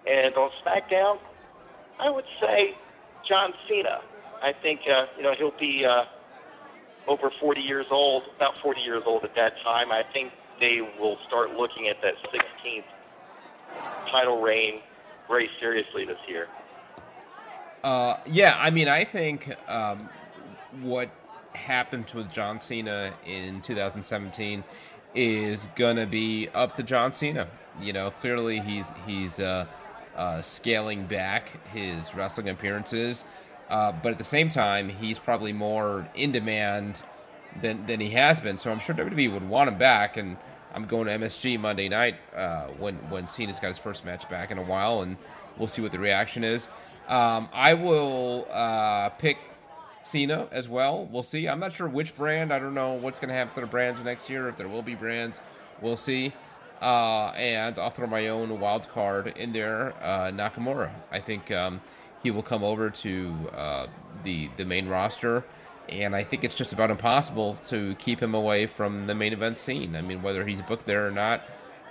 And on SmackDown, I would say John Cena. I think uh, you know he'll be uh, over 40 years old, about 40 years old at that time. I think they will start looking at that 16th title reign very seriously this year. Uh, yeah, I mean, I think um, what happened with John Cena in 2017 is gonna be up to John Cena. You know, clearly he's he's uh, uh, scaling back his wrestling appearances, uh, but at the same time, he's probably more in demand than than he has been. So I'm sure WWE would want him back, and I'm going to MSG Monday night uh, when when Cena's got his first match back in a while, and we'll see what the reaction is. Um, I will uh, pick Cena as well. We'll see. I'm not sure which brand. I don't know what's going to happen to the brands next year. If there will be brands, we'll see. Uh, and I'll throw my own wild card in there, uh, Nakamura. I think um, he will come over to uh, the the main roster and I think it's just about impossible to keep him away from the main event scene. I mean, whether he's booked there or not,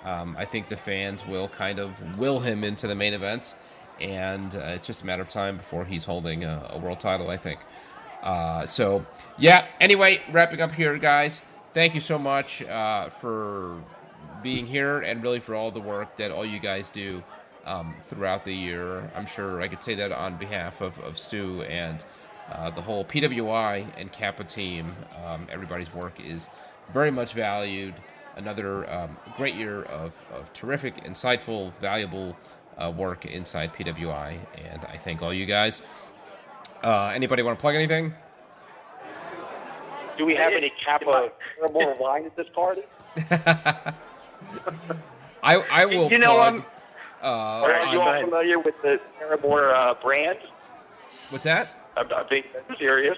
um, I think the fans will kind of will him into the main events, and uh, it's just a matter of time before he's holding a, a world title. I think. Uh, so, yeah. Anyway, wrapping up here, guys. Thank you so much uh, for being here, and really for all the work that all you guys do um, throughout the year. I'm sure I could say that on behalf of, of Stu and uh, the whole PWI and Kappa team, um, everybody's work is very much valued. Another um, great year of, of terrific, insightful, valuable uh, work inside PWI, and I thank all you guys. Uh, anybody want to plug anything? Do we have any Kappa more wine at this party? *laughs* I, I will you know, plug. Um, uh, are you all familiar with the Paramore uh, brand? What's that? I'm not being serious.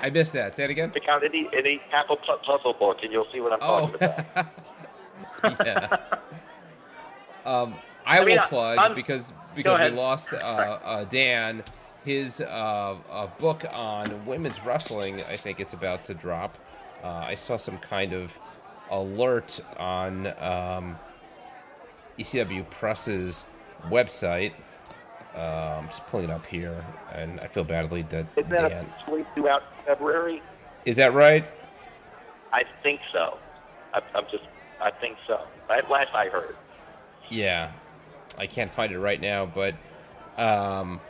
I missed that. Say it again. Pick out any any Apple puzzle book, and you'll see what I'm oh. talking about. *laughs* yeah. *laughs* um, I, I mean, will plug I'm- because because we lost uh, uh, Dan. His uh, uh, book on women's wrestling, I think it's about to drop. Uh, I saw some kind of alert on um, ECW Press's website. Uh, I'm just pulling it up here, and I feel badly that Isn't that Dan. officially due out in February? Is that right? I think so. I, I'm just, I think so. At last I heard. Yeah, I can't find it right now, but um,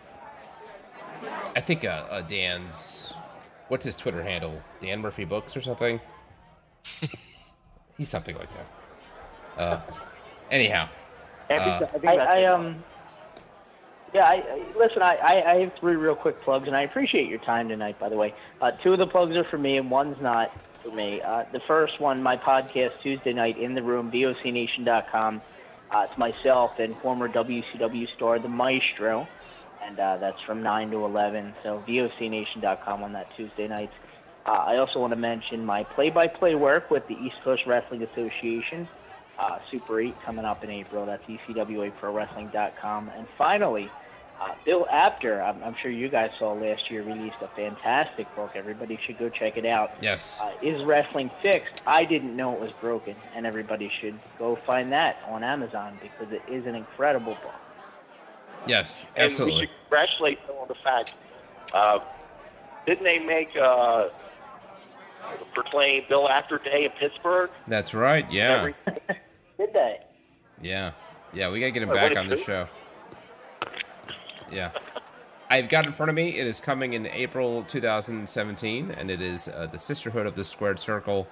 I think uh, uh, Dan's what's his Twitter handle? Dan Murphy Books or something. He's something like that. Uh, anyhow, I, I, I um. Yeah, I, I listen. I, I, I have three real quick plugs, and I appreciate your time tonight. By the way, uh, two of the plugs are for me, and one's not for me. Uh, the first one, my podcast Tuesday night in the room, vocnation.com. Uh, it's myself and former WCW star the Maestro, and uh, that's from nine to eleven. So vocnation.com on that Tuesday nights. Uh, I also want to mention my play-by-play work with the East Coast Wrestling Association uh, Super 8 coming up in April. That's ECWAProWrestling.com. And finally, uh, Bill Apter, I'm, I'm sure you guys saw last year, released a fantastic book. Everybody should go check it out. yes, Uh, Is Wrestling Fixed? I didn't know it was broken, and everybody should go find that on Amazon because it is an incredible book. Yes, And we should congratulate them on the fact, uh, didn't they make, uh, proclaim Bill Apter Day in Pittsburgh? That's right. Yeah, Did they? Yeah, yeah, we gotta get him Oh, back on the show. Yeah, I've got in front of me. It is coming in April 2017, and it is uh, the Sisterhood of the Squared Circle,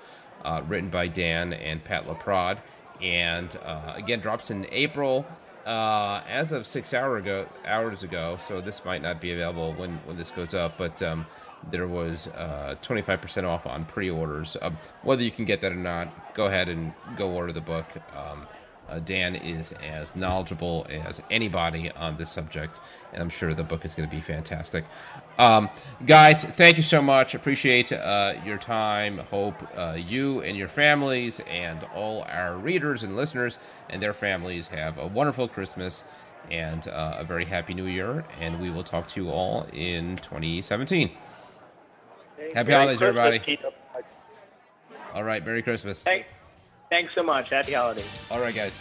uh, written by Dan and Pat Laprade, and uh, again drops in April. Uh, as of six hour ago, hours ago, so this might not be available when, when this goes up, but um, there was uh, 25% off on pre-orders. Um, whether you can get that or not, go ahead and go order the book. Um, uh, Dan is as knowledgeable as anybody on this subject, and I'm sure the book is going to be fantastic. Um, guys, thank you so much. Appreciate uh, your time. Hope uh, you and your families and all our readers and listeners and their families have a wonderful Christmas and uh, a very happy New Year. And we will talk to you all in 2017. Happy Merry holidays, Christmas, everybody. All right, Merry Christmas. Thank- Thanks so much. Happy holidays. All right, guys.